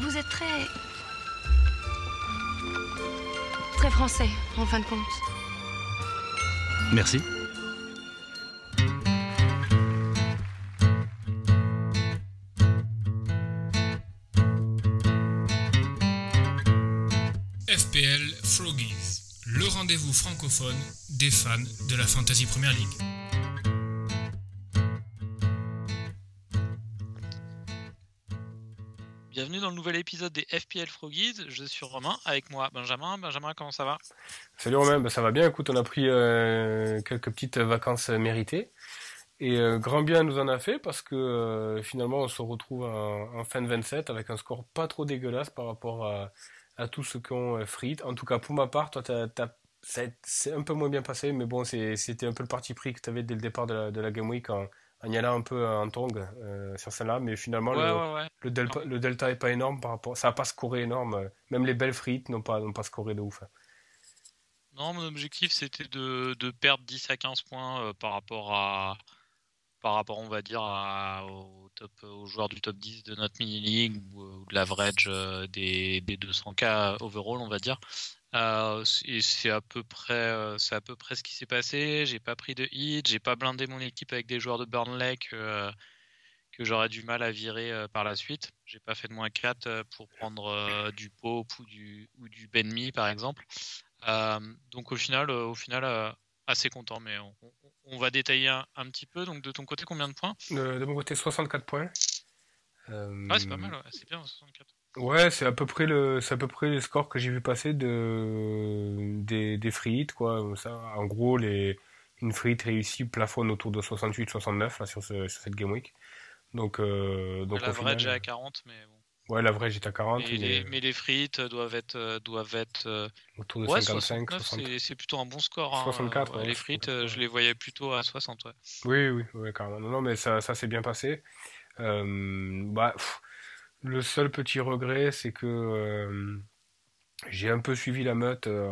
Vous êtes très. très français, en fin de compte. Merci. FPL Froggies, le rendez-vous francophone des fans de la Fantasy Premier League. Dans le nouvel épisode des FPL Froggies. Je suis Romain, avec moi Benjamin. Benjamin, comment ça va? Salut Romain, ben, ça va bien. Écoute, on a pris euh, quelques petites vacances méritées. Et euh, grand bien nous en a fait parce que euh, finalement on se retrouve en, en fin de 27 avec un score pas trop dégueulasse par rapport à, à tous ceux qui ont euh, Frit. En tout cas, pour ma part, toi, c'est un peu moins bien passé, mais bon, c'était un peu le parti pris que tu avais dès le départ de la, de Game Week en y allant un peu en tong euh, sur celle-là. Mais finalement, Ouais, le, ouais, ouais. le, delta, le delta est pas énorme par rapport. Ça n'a pas scoré énorme. Même les belles frites n'ont pas, n'ont pas scoré de ouf. Non, mon objectif c'était de, de perdre 10 à 15 points euh, par rapport à par rapport on va dire à- au top aux joueurs du top 10 de notre mini league ou, euh, ou de l'average euh, des, des 200k overall on va dire. Euh, c'est à peu près euh, c'est à peu près ce qui s'est passé. J'ai pas pris de hit, j'ai pas blindé mon équipe avec des joueurs de Burnley que euh, que j'aurais du mal à virer euh, par la suite. J'ai pas fait de moins 4 euh, pour prendre du Pope ou du ou du Benmi par exemple. Donc au final, au final, assez content, mais on, on- on va détailler un, un petit peu. Donc de ton côté, combien de points? De, de mon côté, 64 points. Ah, c'est pas mal, ouais, c'est bien, 64. Ouais, c'est à peu près le, c'est à peu près les scores que j'ai vu passer de, des, des frites, quoi. Ça, en gros, les, une frite réussie plafonne autour de 68-69, là, sur, ce, sur cette Game Week. Donc, euh, donc L'average est à 40, mais bon. ouais, l'average est à 40, Mais mais les, mais les frites doivent être, euh, doivent être euh, autour de ouais, 55, 69, 60. c'est plutôt un bon score. hein. 64, Ouais, ouais, les frites, 64, euh, je ouais. les voyais plutôt à 60. Ouais. Oui, oui, oui, carrément. Non, non, mais ça, ça s'est bien passé. Euh, bah, pff, le seul petit regret, c'est que euh, j'ai un peu suivi la meute euh,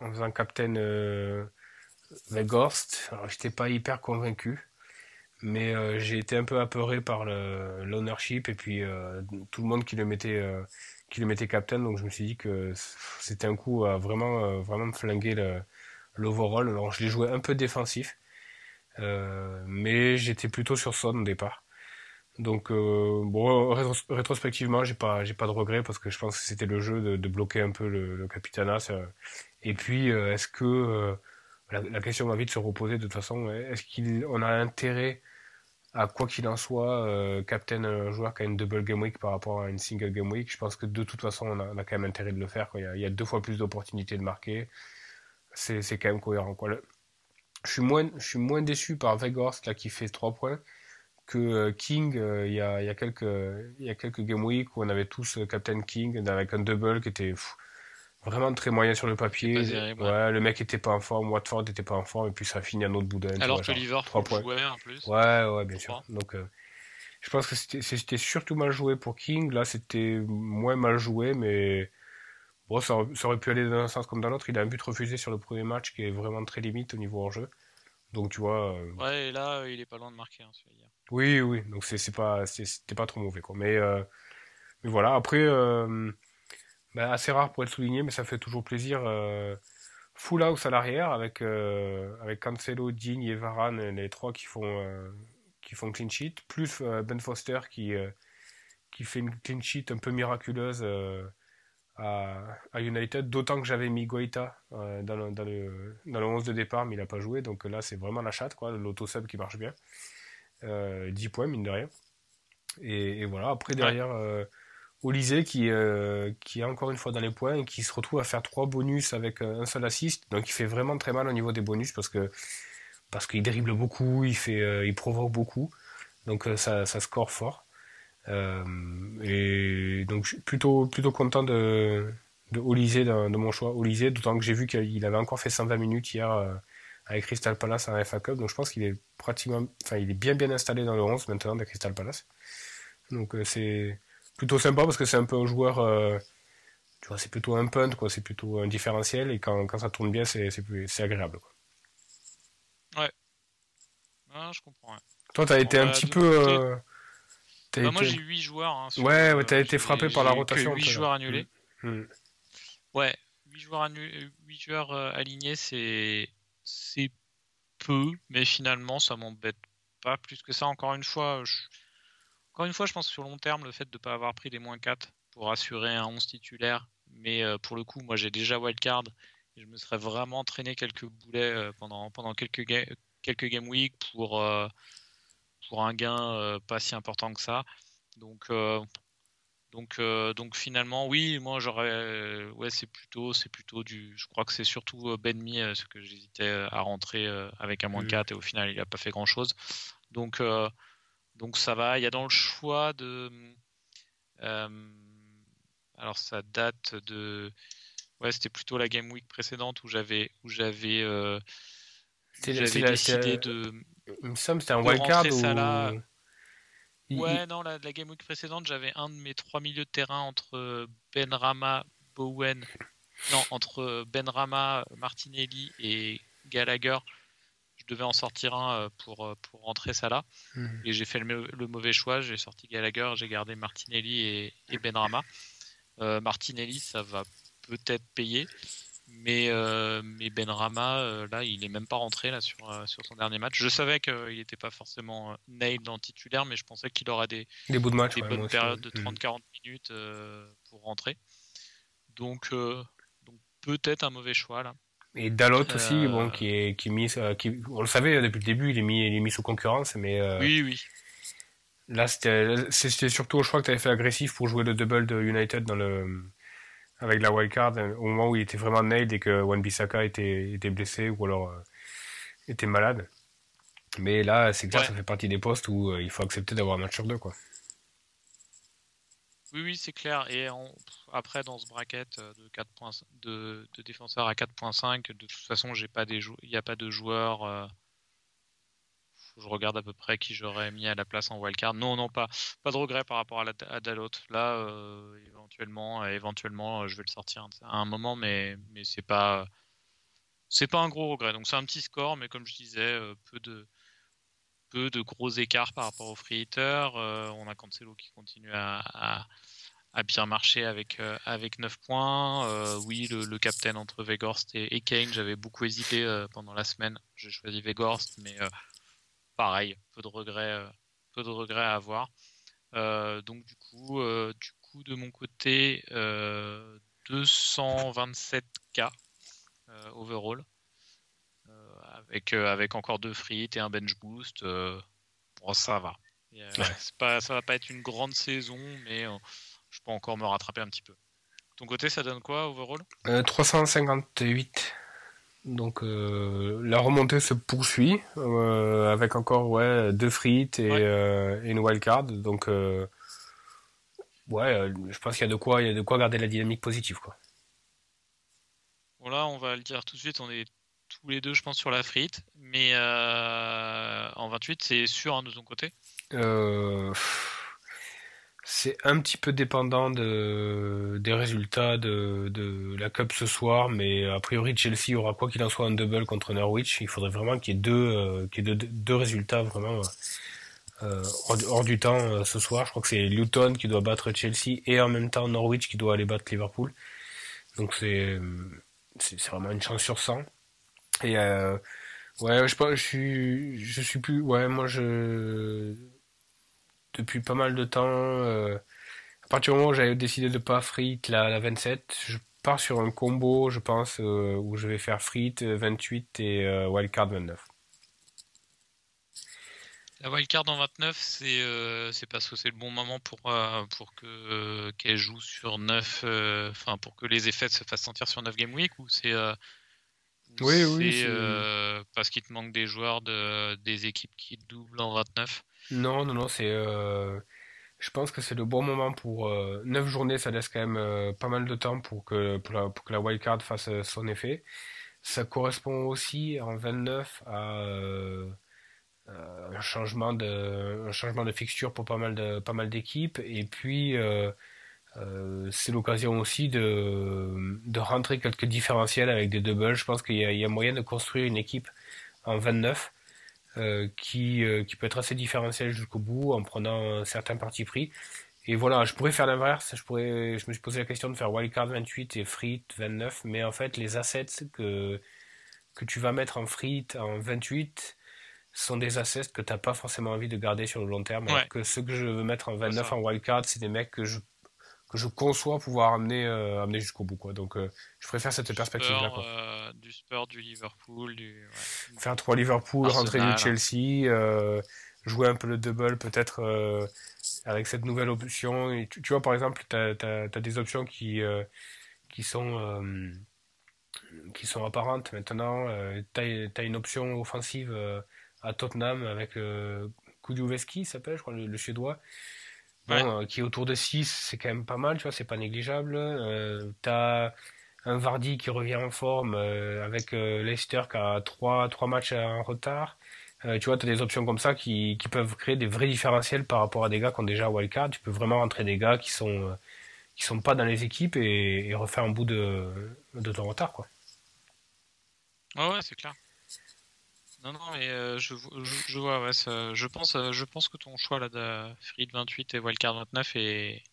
en, en faisant Captain euh, Weghorst. Alors, j'étais pas hyper convaincu, mais euh, j'ai été un peu apeuré par l'ownership et puis tout le monde qui le mettait, qui le mettait Captain. Donc, je me suis dit que c'était un coup à vraiment, vraiment me flinguer l'overall. Alors, je l'ai joué un peu défensif. Mais j'étais plutôt sur Son au départ. Donc euh, bon, rétros- rétrospectivement, j'ai pas, j'ai pas de regrets parce que je pense que c'était le jeu de, bloquer un peu le, le Capitana. Et puis, euh, est-ce que euh, la, question va vite se reposer de toute façon. Est-ce qu'on a intérêt à quoi qu'il en soit, euh, captain un joueur qui a une double game week par rapport à une single game week? Je pense que de toute façon, on a, quand même intérêt de le faire. Il y a, deux fois plus d'opportunités de marquer. C'est, quand même cohérent. Je suis moins, je suis moins déçu par Weghorst là qui fait 3 points que euh, King euh, il y a, y a quelques y a quelques game week où on avait tous euh, Captain King avec un double qui était pff, vraiment très moyen sur le papier. Terrible, ouais, ouais. le mec était pas en forme, Watford était pas en forme et puis ça a fini un autre boudin. Alors vois, que Liverpool jouait en plus. Ouais, ouais, bien sûr. Donc, euh, je pense que c'était surtout mal joué pour King. Là, c'était moins mal joué, mais bon, ça, aurait- ça aurait pu aller dans un sens comme dans l'autre. Il a un but refusé sur le premier match qui est vraiment très limite au niveau hors-jeu. Donc, tu vois. euh, Ouais, et là, euh, il est pas loin de marquer. Hein, hier. Oui, oui. Donc, c'est pas, c'était pas trop mauvais, quoi. Mais, euh, mais voilà. Après, euh, ben, assez rare pour être souligné, mais ça fait toujours plaisir. Euh, full house à l'arrière avec, avec Cancelo, Digne et Varane, les trois qui font, qui font clean sheet, plus Ben Foster qui, qui fait une clean sheet un peu miraculeuse à, à United, d'autant que j'avais mis Goïta euh, dans, le, dans, le, dans le 11 de départ, mais il n'a pas joué, donc là c'est vraiment la chatte, quoi, l'auto-sub qui marche bien. Euh, 10 points, mine de rien. Et, et voilà, après derrière, euh, Olysée qui, euh, qui est encore une fois dans les points et qui se retrouve à faire 3 bonus avec euh, un seul assist, donc il fait vraiment très mal au niveau des bonus parce que parce qu'il dribble beaucoup, il, fait, euh, il provoque beaucoup, donc euh, ça, ça score fort. Euh, et donc je suis plutôt, plutôt content de, de Olysée, de, de mon choix Olysée, d'autant que j'ai vu qu'il avait encore fait 120 minutes hier euh, avec Crystal Palace en FA Cup, donc je pense qu'il est pratiquement, enfin il est bien bien installé dans le 11 maintenant de Crystal Palace. Donc euh, c'est plutôt sympa parce que c'est un peu un joueur, euh, tu vois, c'est plutôt un punt, quoi, c'est plutôt un différentiel et quand, quand ça tourne bien, c'est c'est plus- c'est agréable. Quoi. Ah, je comprends. ouais. Toi, t'as été un bah, petit peu, euh, Bah, moi, j'ai 8 joueurs. Hein, sur, ouais, euh, ouais t'as été frappé par la rotation. que 8 toi, là. joueurs annulés. Mm. Ouais, 8 joueurs, annu- 8 joueurs alignés, c'est c'est peu, mais finalement, ça m'embête pas plus que ça. Encore une fois, je... encore une fois, je pense que sur long terme, le fait de ne pas avoir pris les moins 4 pour assurer un 11 titulaire, mais euh, pour le coup, moi j'ai déjà wildcard et je me serais vraiment traîné quelques boulets euh, pendant, quelques, ga- quelques game week pour, euh, pour un gain pas si important que ça. Donc, donc, euh, donc finalement, oui, moi j'aurais, euh, ouais, c'est plutôt, c'est plutôt du, je crois que c'est surtout euh, Ben euh, ce que j'hésitais à rentrer avec un moins Mhm. 4 et au final il a pas fait grand chose. Donc, euh, donc ça va. Il y a dans le choix de, euh, alors ça date de, ouais, c'était plutôt la game week précédente où j'avais, où j'avais, j'avais décidé de, Il me semble c'était un wildcard ou. Salah. Il- Ouais, non, la, la game week précédente, j'avais un de mes trois milieux de terrain entre Benrama, Bowen, non, entre Benrama, Martinelli et Gallagher. Je devais en sortir un euh, pour, euh, pour rentrer ça là. il- Mhm. Et j'ai fait le, mau- le mauvais choix. J'ai sorti Gallagher, j'ai gardé Martinelli et, et Benrama. Euh, Martinelli, ça va peut-être payer. Mais, euh, mais Benrama, euh, là, il est même pas rentré là, sur, euh, sur son dernier match. Je savais qu'il n'était pas forcément nailed en titulaire, mais je pensais qu'il aurait des, Des bouts de match, des ouais, bonnes aussi, périodes de ouais. Mhm. 30-40 minutes euh, pour rentrer. Donc, donc peut-être un mauvais choix là. Et Dalot aussi, bon, qui est, qui est mis, qui, on le savait depuis le début, il est mis, il est mis sous concurrence, mais Oui, oui. là, c'était, c'était surtout au choix que tu avais fait agressif pour jouer le double de United dans le, avec la wildcard, euh, au moment où il était vraiment nailed et que Wan Bissaka était, était blessé ou alors euh, était malade. Mais là, c'est clair, Ouais. ça fait partie des postes où euh, il faut accepter d'avoir un match sur deux, quoi. Oui, oui, c'est clair. Et on- après, dans ce bracket de 4 points, de, de défenseurs à 4.5, de toute façon, j'ai pas des il n'y a pas de joueurs. Euh, je regarde à peu près qui j'aurais mis à la place en wildcard. Non, non, pas, pas de regret par rapport à, la, Dalot. Là, euh, éventuellement, euh, éventuellement, euh, je vais le sortir à un moment, mais, mais c'est pas, c'est pas un gros regret. Donc c'est un petit score, mais comme je disais, peu de, peu de gros écarts par rapport au free hitter. On a Cancelo qui continue à, à, bien marcher avec, avec 9 points. Oui, le, le captain entre Vegorst et, Kane, j'avais beaucoup hésité pendant la semaine. J'ai choisi Vegorst, mais pareil, peu de regrets, euh, peu de regrets à avoir. Euh, donc du coup, euh, du coup, de mon côté, euh, 227K euh, overall. Euh, avec, euh, avec encore deux frites et un bench boost, euh, bon, ça va. Et, euh, pas, ça va pas être une grande saison, mais euh, je peux encore me rattraper un petit peu. Ton côté, ça donne quoi overall? Euh, 358. Donc euh, la remontée se poursuit euh, avec encore ouais deux frites et, Ouais. euh, et une wildcard. Donc ouais, je pense qu'il y a de quoi, il y a de quoi garder la dynamique positive quoi. Bon là, on va le dire tout de suite, on est tous les deux, je pense, sur la frite, mais en 28, c'est sûr hein, de ton côté? Euh, c'est un petit peu dépendant de, des résultats de, de la Cup ce soir, mais a priori Chelsea aura quoi qu'il en soit un double contre Norwich. Il faudrait vraiment qu'il y ait deux, euh, qu'il y ait deux, deux résultats vraiment euh, hors, du- temps euh, ce soir. Je crois que c'est Luton qui doit battre Chelsea et en même temps Norwich qui doit aller battre Liverpool. Donc c'est c'est vraiment une chance sur 100. Et euh, ouais, je je suis, je suis plus, ouais, moi je depuis pas mal de temps. euh, à partir du moment où j'avais décidé de pas frite la, la 27, je pars sur un combo, je pense, euh, où je vais faire frite euh, 28 et euh, wildcard 29. La wildcard en 29, c'est euh, c'est parce que c'est le bon moment pour, euh, pour que euh, qu'elle joue sur 9, euh, enfin pour que les effets se fassent sentir sur 9 game week ou c'est euh, ou Oui, oui, euh, parce qu'il te manque des joueurs de, des équipes qui doublent en 29. Non, non, non, c'est. euh, je pense que c'est le bon moment pour. Euh, 9 journées, ça laisse quand même euh, pas mal de temps pour que, pour la, pour que la wildcard fasse euh, son effet. Ça correspond aussi en 29 à euh, euh, un changement de, un changement de fixture pour pas mal de, pas mal d'équipes. Et puis, euh, euh, c'est l'occasion aussi de, de rentrer quelques différentiels avec des doubles. Je pense qu'il y y a moyen de construire une équipe en 29 qui, qui peut être assez différentiel jusqu'au bout en prenant certains partis pris. Et voilà, je pourrais faire l'inverse. Je pourrais, je me suis posé la question de faire wildcard 28 et frit 29, mais en fait, les assets que que tu vas mettre en frit en 28 sont des assets que tu n'as pas forcément envie de garder sur le long terme. que ceux que je veux mettre en 29 en wildcard, c'est des mecs que je que je conçois pouvoir amener euh, amener jusqu'au bout quoi. Donc euh, je préfère cette perspective là euh, du Spurs, du Liverpool, du faire trois Liverpool, rentrer du Chelsea, jouer un peu le double peut-être avec cette nouvelle option. Et tu, vois, par exemple, tu as, des options qui, qui, sont, qui sont apparentes maintenant. Tu as, une option offensive à Tottenham avec Kuduveski, s'appelle, je crois, le, suédois. Bon, qui est autour de 6, c'est quand même pas mal, tu vois, c'est pas négligeable. tu as un Vardy qui revient en forme avec Leicester qui a 3, 3 matchs en retard. Euh, tu vois, tu as des options comme ça qui, qui, peuvent créer des vrais différentiels par rapport à des gars qui ont déjà wildcard. Tu peux vraiment rentrer des gars qui sont, euh, qui sont pas dans les équipes et, refaire un bout de, de ton retard. Quoi. Ouais, ouais, c'est clair. Non, non, mais euh, je, je, vois, ouais, je, pense, je pense que ton choix là de Free 28 et Wildcard 29 est,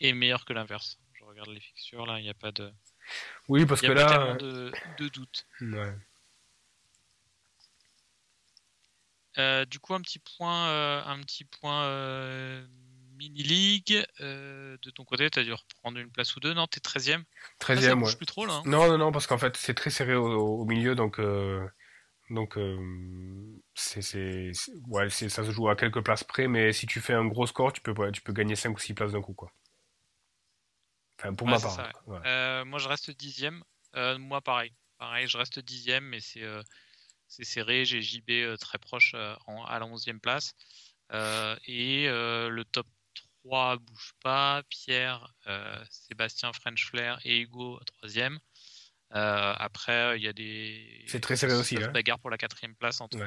est meilleur que l'inverse. Je regarde les fixtures, là, il n'y a pas de. Oui, parce que là. de, de doute. Ouais. Euh, du coup, un petit point, euh, un petit point euh, mini league de ton côté, tu as dû reprendre une place ou deux. Non, t'es 13 e 13 e ouais. plus trop là. Hein. Non, non, non, parce qu'en fait, c'est très serré au, milieu, donc. Donc, c'est, ouais, ça se joue à quelques places près, mais si tu fais un gros score, tu peux, tu peux gagner 5 ou 6 places d'un coup. Quoi. Enfin, pour ma part. moi, je reste dixième. moi, pareil. Pareil, je reste dixième, mais c'est c'est serré. J'ai JB euh, très proche euh, à la 11e place. Euh, et le top 3 bouge pas. Pierre, Sébastien French Flair et Hugo 3e. Après, il y a des. C'est très serré aussi. Hein. Bagarre pour la quatrième place entre.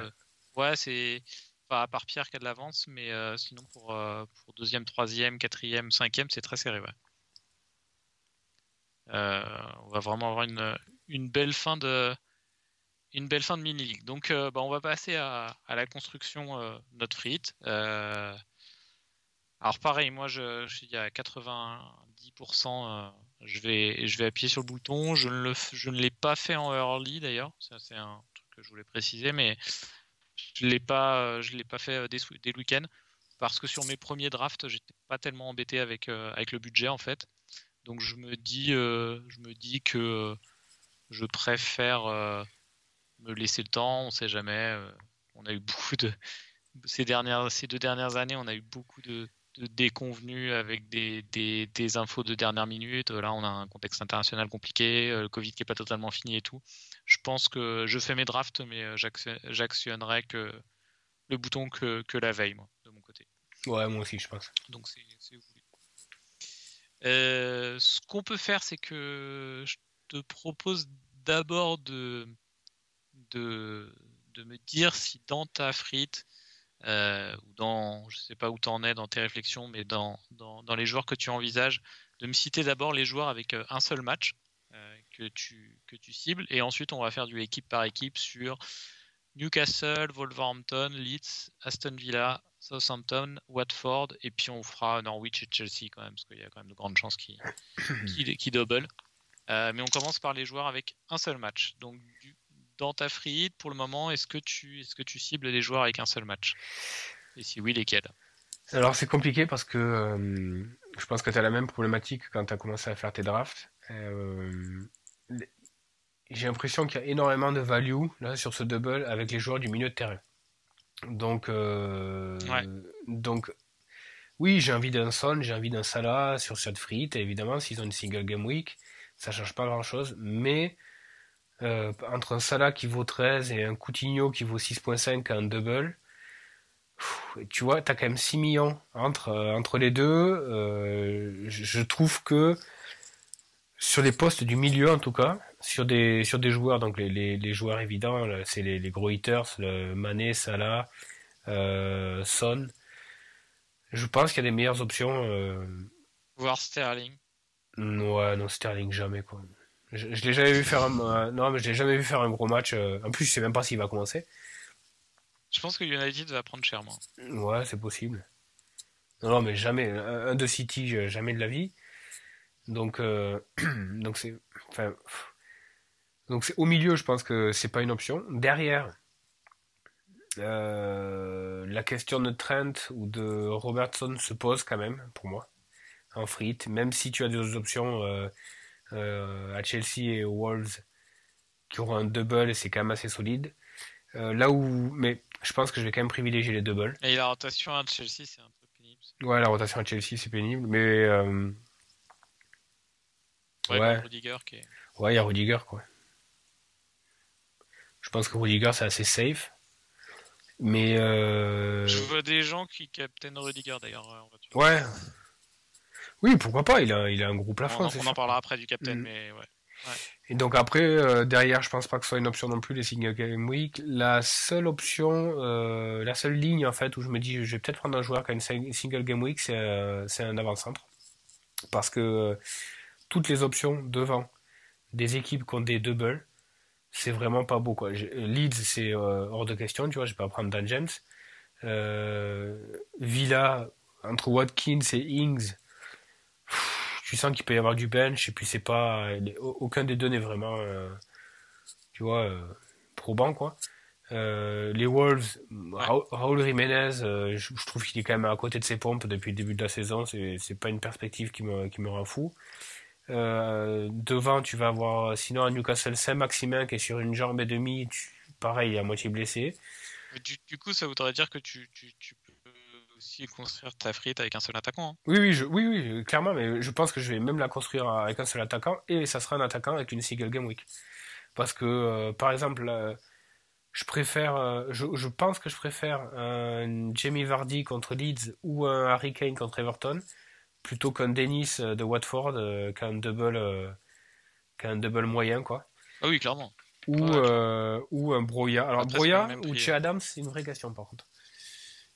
Ouais, c'est. Enfin, à part Pierre qui a de l'avance, mais sinon pour, pour deuxième, troisième, quatrième, cinquième, c'est très serré. Ouais. on va vraiment avoir une, une belle fin de, une belle fin de mini-league. Donc, euh, bah, on va passer à, la construction euh, de notre frite. Euh, alors, pareil, moi, je, je suis à 90%. Je, vais, je vais appuyer sur le bouton. Je ne, le, je ne l'ai pas fait en early, d'ailleurs. Ça, c'est un truc que je voulais préciser. Mais je ne l'ai pas, je l'ai pas fait dès, dès le week-end. Parce que sur mes premiers drafts, j'étais pas tellement embêté avec, avec le budget, en fait. Donc, je me dis, je me dis que je préfère me laisser le temps, on sait jamais. Euh, on a eu beaucoup de ces dernières, ces deux dernières années, on a eu beaucoup de, déconvenus avec des, des, infos de dernière minute. Là, on a un contexte international compliqué, euh, le Covid qui est pas totalement fini et tout. Je pense que je fais mes drafts, mais euh, j'actionnerai que le bouton que, que, la veille, moi, de mon côté. Ouais, moi aussi, je pense. Donc c'est voulu. ce qu'on peut faire, c'est que je te propose d'abord de de, de me dire si dans ta frite, euh, dans, je sais pas où tu en es dans tes réflexions, mais dans, dans, les joueurs que tu envisages, de me citer d'abord les joueurs avec euh, un seul match euh, que, tu, que tu cibles, et ensuite on va faire du équipe par équipe sur Newcastle, Wolverhampton, Leeds, Aston Villa, Southampton, Watford, et puis on fera Norwich et Chelsea quand même, parce qu'il y a quand même de grandes chances qui, qui, qui double. mais on commence par les joueurs avec un seul match. Donc du, dans ta free pour le moment, est-ce que tu est-ce que tu cibles des joueurs avec un seul match? Et si oui, lesquels? Alors c'est compliqué parce que euh, je pense que tu as la même problématique quand tu as commencé à faire tes drafts. Euh, j'ai l'impression qu'il y a énormément de value là sur ce double avec les joueurs du milieu de terrain. Donc euh, donc oui, j'ai envie d'un Son, j'ai envie d'un Salah sur cette frite, évidemment, s'ils ont une single game week, ça change pas grand chose, mais euh, entre un Salah qui vaut 13 et un Coutinho qui vaut 6.5 un double, tu vois, tu as quand même 6 millions entre, euh, entre les deux. Euh, je, trouve que sur les postes du milieu, en tout cas, sur des, sur des joueurs, donc les, les, joueurs évidents, c'est les, les, gros hitters, le Mané, Salah, Son. Je pense qu'il y a des meilleures options. Voir Sterling. Ouais, non, Sterling jamais, quoi. Je, l'ai jamais vu faire un, euh, non, mais je l'ai jamais vu faire un gros match. Euh, en plus, je sais même pas s'il va commencer. Je pense que United va prendre cher, moi. Ouais, c'est possible. Non, non, mais jamais. Un, un de City, euh, jamais de la vie. Donc, euh, donc c'est. Enfin. Donc c'est au milieu, je pense que c'est pas une option. Derrière, la question de Trent ou de Robertson se pose quand même pour moi en frite, même si tu as des options euh, à Chelsea et aux Wolves qui auront un double c'est quand même assez solide. Euh, là où, mais je pense que je vais quand même privilégier les doubles. Et la rotation à Chelsea, c'est un peu pénible. Ouais, la rotation à Chelsea c'est pénible, mais euh, Ouais, Ouais. Rudiger qui est. ouais, il y a Rudiger quoi. Je pense que Rudiger c'est assez safe, mais euh, Je vois des gens qui captainent Rudiger d'ailleurs ouais, oui pourquoi pas, il a, il a un gros On, plafond. en, c'est on en parlera après du captain, Mhm. mais ouais. Et donc après, euh, derrière, je pense pas que ce soit une option non plus les single game week. La seule option, euh, la seule ligne en fait où je me dis je vais peut-être prendre un joueur qui a une sing- single game week, c'est euh, c'est un avant-centre. Parce que euh, toutes les options devant des équipes qui ont des doubles, c'est vraiment pas beau quoi. J'ai- Leeds c'est euh, hors de question, tu vois, je vais pas prendre Dan James. Euh, Villa entre Watkins et Ings, tu sens qu'il peut y avoir du bench et puis c'est pas les- aucun des deux n'est vraiment euh, tu vois euh, probant quoi. Euh, les Wolves, Ra- Raúl Jiménez, euh, je, je trouve qu'il est quand même à côté de ses pompes depuis le début de la saison. C'est c'est pas une perspective qui me qui me rend fou. Euh, devant, tu vas avoir sinon à Newcastle Saint-Maximin qui est sur une jambe et demie, tu- pareil, à moitié blessé. Du, du coup, ça voudrait dire que tu, tu, aussi construire ta frite avec un seul attaquant. hein. Oui, oui, je, oui, oui, clairement, mais je pense que je vais même la construire avec un seul attaquant et ça sera un attaquant avec une single game week. Parce que, euh, par exemple, euh, je préfère, euh, je, je pense que je préfère un Jamie Vardy contre Leeds ou un Harry Kane contre Everton plutôt qu'un Dennis euh, de Watford euh, qu'un double, euh, qu'un double moyen, quoi. Ah oui, clairement. Ou, Ouais, euh, ou un Broya. Alors, Broya ou. Che Adams, c'est une vraie question par contre.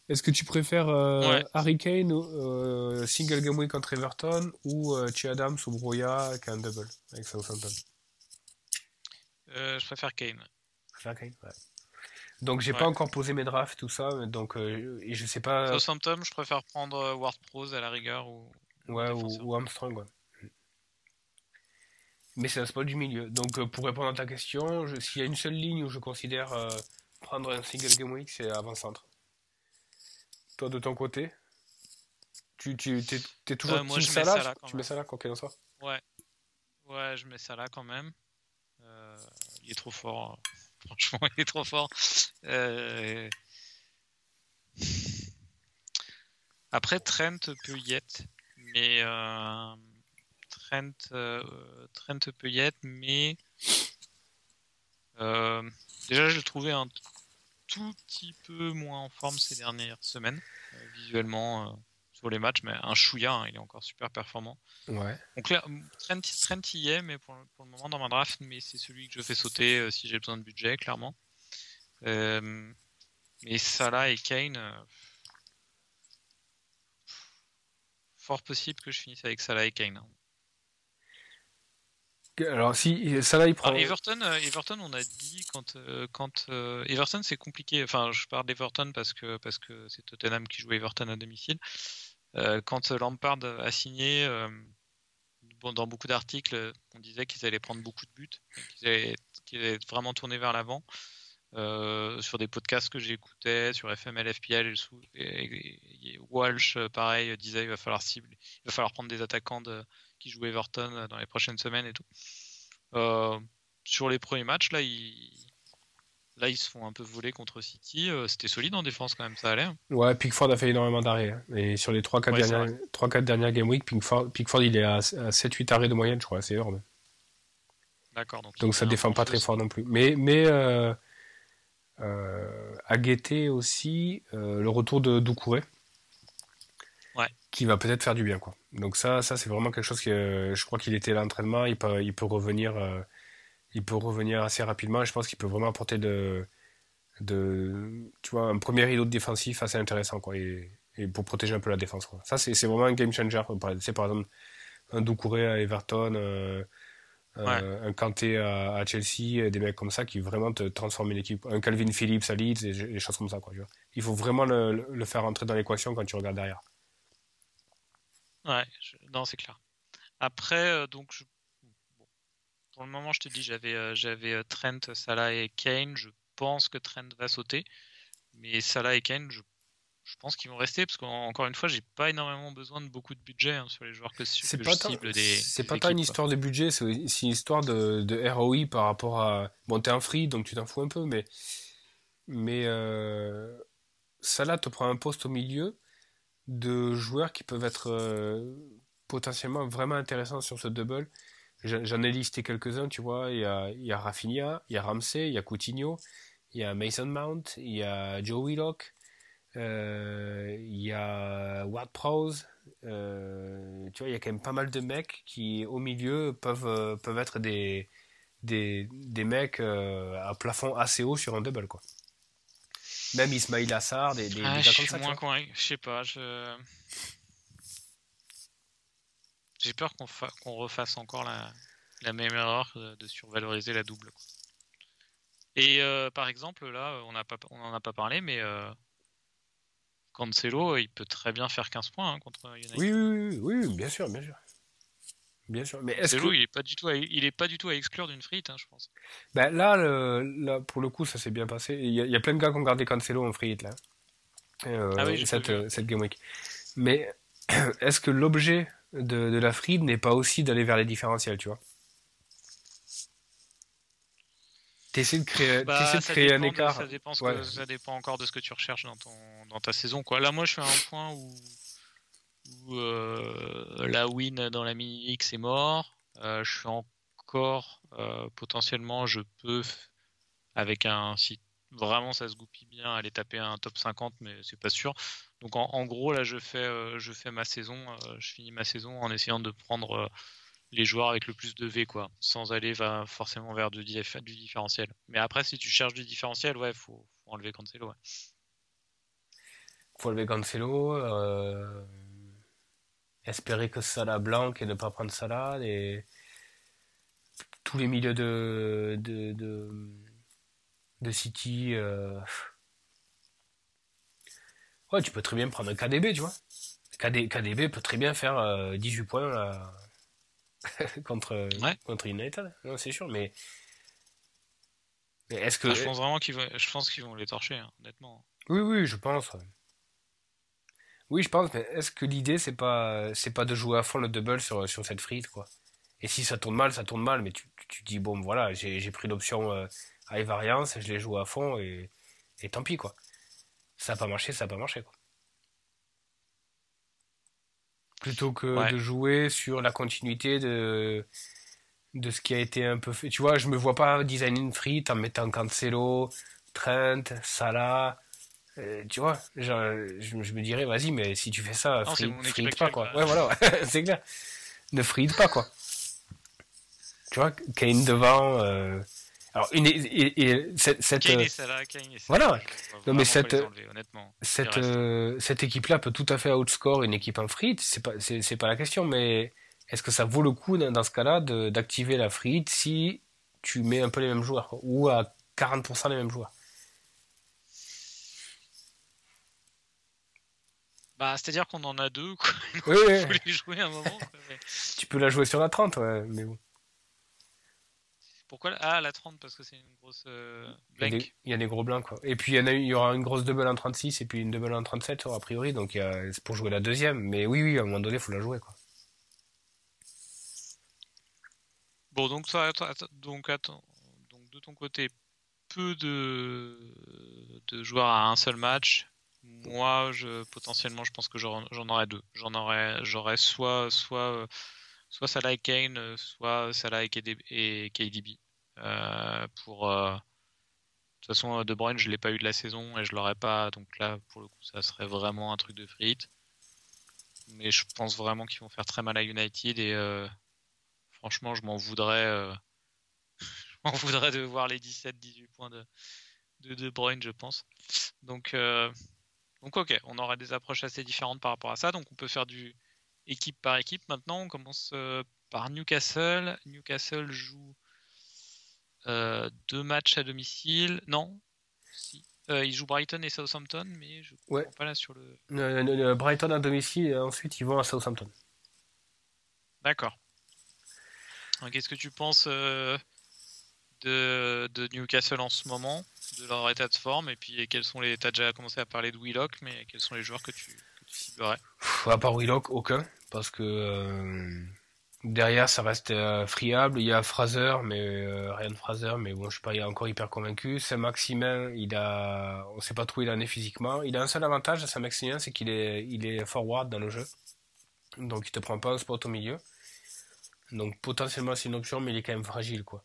Est-ce que tu préfères euh, Ouais. Harry Kane ou, euh, single game week contre Everton ou euh, Adams ou Broya avec un double avec Southampton? Euh, je préfère Kane. Je préfère Kane, ouais. Donc j'ai Ouais. pas encore posé mes drafts tout ça donc euh, et je sais pas Southampton, je préfère prendre Ward Prose à la rigueur ou. ouais ou, ou Armstrong ouais. Mais c'est un spot du milieu. Donc pour répondre à ta question, s'il y a une seule ligne où je considère prendre un single game week, c'est avant-centre. Toi de ton côté Tu, tu t'es, t'es toujours Euh, moi, je mets Salah, Salah quand Tu mets même. quoi qu'il en soit Ouais. Ouais, je mets ça là quand même. Euh, il est trop fort. Franchement, il est trop fort. Euh, Après, Trent peut y être, mais Trent, Trent peut y être, mais déjà, je le trouvais un tout petit peu moins en forme ces dernières semaines, euh, visuellement euh, sur les matchs, mais un chouïa, hein, il est encore super performant. Ouais. Donc là, Trent, Trent y est, mais pour, le- pour le moment dans ma draft, mais c'est celui que je fais sauter euh, si j'ai besoin de budget, clairement. Euh, mais Salah et Kane, euh, fort possible que je finisse avec Salah et Kane. hein. Alors si Salah il prend Alors, Everton, euh, Everton, on a dit quand, euh, quand euh, Everton c'est compliqué. Enfin, je parle d'Everton parce que parce que c'est Tottenham qui joue Everton à domicile. Quand Lampard a signé, dans beaucoup d'articles, on disait qu'ils allaient prendre beaucoup de buts, qu'ils allaient, vraiment tourner vers l'avant. Sur des podcasts que j'écoutais, sur FML, FPL et, Walsh, pareil, disait il va va falloir prendre des attaquants de, qui jouent Everton euh, dans les prochaines semaines et tout. Euh, sur les premiers matchs, là, ils, là, ils se font un peu voler contre City. Euh, C'était solide en défense quand même, ça allait. hein. Ouais, Pickford a fait énormément d'arrêts. hein. Et sur les 3-4 Ouais, c'est dernières, 3-4 dernières game week, Pickford, Pickford il est à, à 7-8 arrêts de moyenne, je crois, c'est énorme. D'accord. Donc, ça un défend pas très fort non plus. Mais, mais euh, euh, à guetter aussi euh, le retour de Doucouré. Ouais. Qui va peut-être faire du bien. Quoi. Donc ça, ça c'est vraiment quelque chose que je crois qu'il était là à l'entraînement. Il peut, il peut revenir. euh, il peut revenir assez rapidement. Et je pense qu'il peut vraiment apporter de, de, tu vois, un premier rideau de défensif assez intéressant. Quoi, et, et pour protéger un peu la défense. Quoi. Ça, c'est vraiment un game changer. C'est par exemple un Doucouré à Everton. euh, un Kanté à, Chelsea, des mecs comme ça qui vraiment te transforment une équipe. Un Calvin Phillips à Leeds, des choses comme ça. Quoi, Il faut vraiment le, faire entrer dans l'équation quand tu regardes derrière. Ouais, non, c'est clair. Après, donc, pour le moment, je te dis, j'avais j'avais Trent, Salah et Kane. Je pense que Trent va sauter. Mais Salah et Kane, je je pense qu'ils vont rester parce qu'encore une fois, j'ai pas énormément besoin de beaucoup de budget hein, sur les joueurs que, c'est pas cible des. C'est pas tant une histoire de budget, c'est une histoire de, de, ROI par rapport à. Bon, t'es un free donc tu t'en fous un peu, mais. Mais. Euh... Salah te prend un poste au milieu de joueurs qui peuvent être euh, potentiellement vraiment intéressants sur ce double. J'en ai listé quelques-uns, tu vois. Il y a, il y a Rafinha, il y a Ramsey, il y a Coutinho, il y a Mason Mount, il y a Joe Willock. Euh, il y a Ward Prose. Euh, tu vois, il y a quand même pas mal de mecs qui, au milieu, peuvent, peuvent être des, des, des mecs à plafond assez haut sur un double, quoi. Même Ismail Assar, des, des, ah, je suis moins convaincu. Je sais pas, je... J'ai peur qu'on refasse encore la, la même erreur de, survaloriser la double. Et par exemple, là, on n'en a, a, pas parlé, mais Cancelo, il peut très bien faire 15 points hein, contre United. Oui, oui, oui, bien sûr, bien sûr. Bien sûr. Mais Cancelo, il n'est pas, du tout à, il est pas du tout à exclure d'une frite, hein, je pense. Ben là, là, pour le coup, ça s'est bien passé. Il y, a, plein de gars qui ont gardé Cancelo en frite, là. Euh, ah oui, cette, cette game week. Mais est-ce que l'objet de, de la frite n'est pas aussi d'aller vers les différentiels, tu vois? T'essaies de créer, bah, de créer un écart. ça, dépend ça dépend encore de ce que tu recherches dans, ton, dans ta saison. Quoi. Là, moi, je suis à un point où, où euh, la win dans la mini X est mort. Euh, je suis encore euh, potentiellement, je peux, avec un si vraiment ça se goupille bien, aller taper un top 50, mais c'est pas sûr. Donc en, gros, là, je fais, je fais ma saison, je finis ma saison en essayant de prendre les joueurs avec le plus de V, quoi, sans aller forcément vers du, différentiel. Mais après, si tu cherches du différentiel, ouais, faut, faut enlever Cancelo. Ouais. Faut enlever Cancelo. Espérer que Salah blanc et ne pas prendre Salah, et tous les milieux de, de, de, City. Euh... Ouais, tu peux très bien prendre un KDB, tu vois. KDB peut très bien faire 18 euh, points là contre, contre United, c'est sûr, mais. est-ce que. Ah, je pense vraiment qu'ils vont, je pense qu'ils vont les torcher, hein, honnêtement. Oui, oui, je pense. Oui, je pense, mais est-ce que l'idée, c'est pas, c'est pas de jouer à fond le double sur, sur cette frite, quoi? Et si ça tourne mal, ça tourne mal, mais tu, tu, dis, bon, voilà, j'ai pris l'option euh, high variance, je l'ai joué à fond, et, et tant pis, quoi. Ça n'a pas marché, ça n'a pas marché, quoi plutôt que de jouer sur la continuité de de ce qui a été un peu fait. Tu vois, je me vois pas designer une frite en mettant Cancelo, Trent, Salah. Euh, tu vois, je, me dirais, vas-y, mais si tu fais ça, frite, pas, quoi. Ouais, voilà, c'est clair. Ne frite pas, quoi. Tu vois, Kane devant, euh, alors, une, et, cette, cette euh, voilà. Non, mais cette, cette, euh, cette équipe-là peut tout à fait outscore une équipe en frite. C'est pas, c'est, pas la question, mais est-ce que ça vaut le coup dans, ce cas-là d'activer la frite si tu mets un peu les mêmes joueurs ou à 40% les mêmes joueurs? Bah, c'est-à-dire qu'on en a deux, quoi. Oui, oui. les jouer un moment. Tu peux la jouer sur la 30, ouais, mais bon. Pourquoi Ah, la 30, parce que c'est une grosse euh, Il y, a des gros blancs, quoi. Et puis, il y, en a, il y aura une grosse double en 36 et puis une double en 37, a priori. Donc, c'est pour jouer la deuxième. Mais oui, oui, à un moment donné, il faut la jouer, quoi. Bon, donc, ça, donc, attends. Donc, de ton côté, peu de, de joueurs à un seul match. Moi, je, potentiellement, je pense que j'en aurais deux. J'en aurais, j'aurais soit, soit euh, soit Salah et Kane, euh, soit Salah et KDB. Euh, pour de toute façon, De Bruyne, je l'ai pas eu de la saison et je l'aurais pas. Donc là, pour le coup, ça serait vraiment un truc de frites. Mais je pense vraiment qu'ils vont faire très mal à United et franchement, je m'en voudrais. je m'en voudrais de voir les 17-18 points de, de De Bruyne, je pense. Donc, donc, ok, on aura des approches assez différentes par rapport à ça. Donc, on peut faire du, équipe par équipe. Maintenant, on commence euh, par Newcastle. Newcastle joue euh, deux matchs à domicile. Non si. Euh, ils jouent Brighton et Southampton, mais je ne Ouais. comprends pas là sur le. Euh, euh, Brighton à domicile et ensuite ils vont à Southampton. D'accord. Qu'est-ce que tu penses de, de Newcastle en ce moment, de leur état de forme, et puis quels sont les. T'as déjà commencé à parler de Willock, mais quels sont les joueurs que tu, que ciblerais? À part Willock, aucun. Parce que euh, derrière, ça reste euh, friable. Il y a Fraser, mais euh, Ryan Fraser, mais bon, je suis pas encore hyper convaincu. Saint-Maximin, il a, on sait pas trop où il en est physiquement. Il a un seul avantage, Saint-Maximin, c'est qu'il est, il est forward dans le jeu. Donc il te prend pas un spot au milieu. Donc potentiellement c'est une option, mais il est quand même fragile, quoi.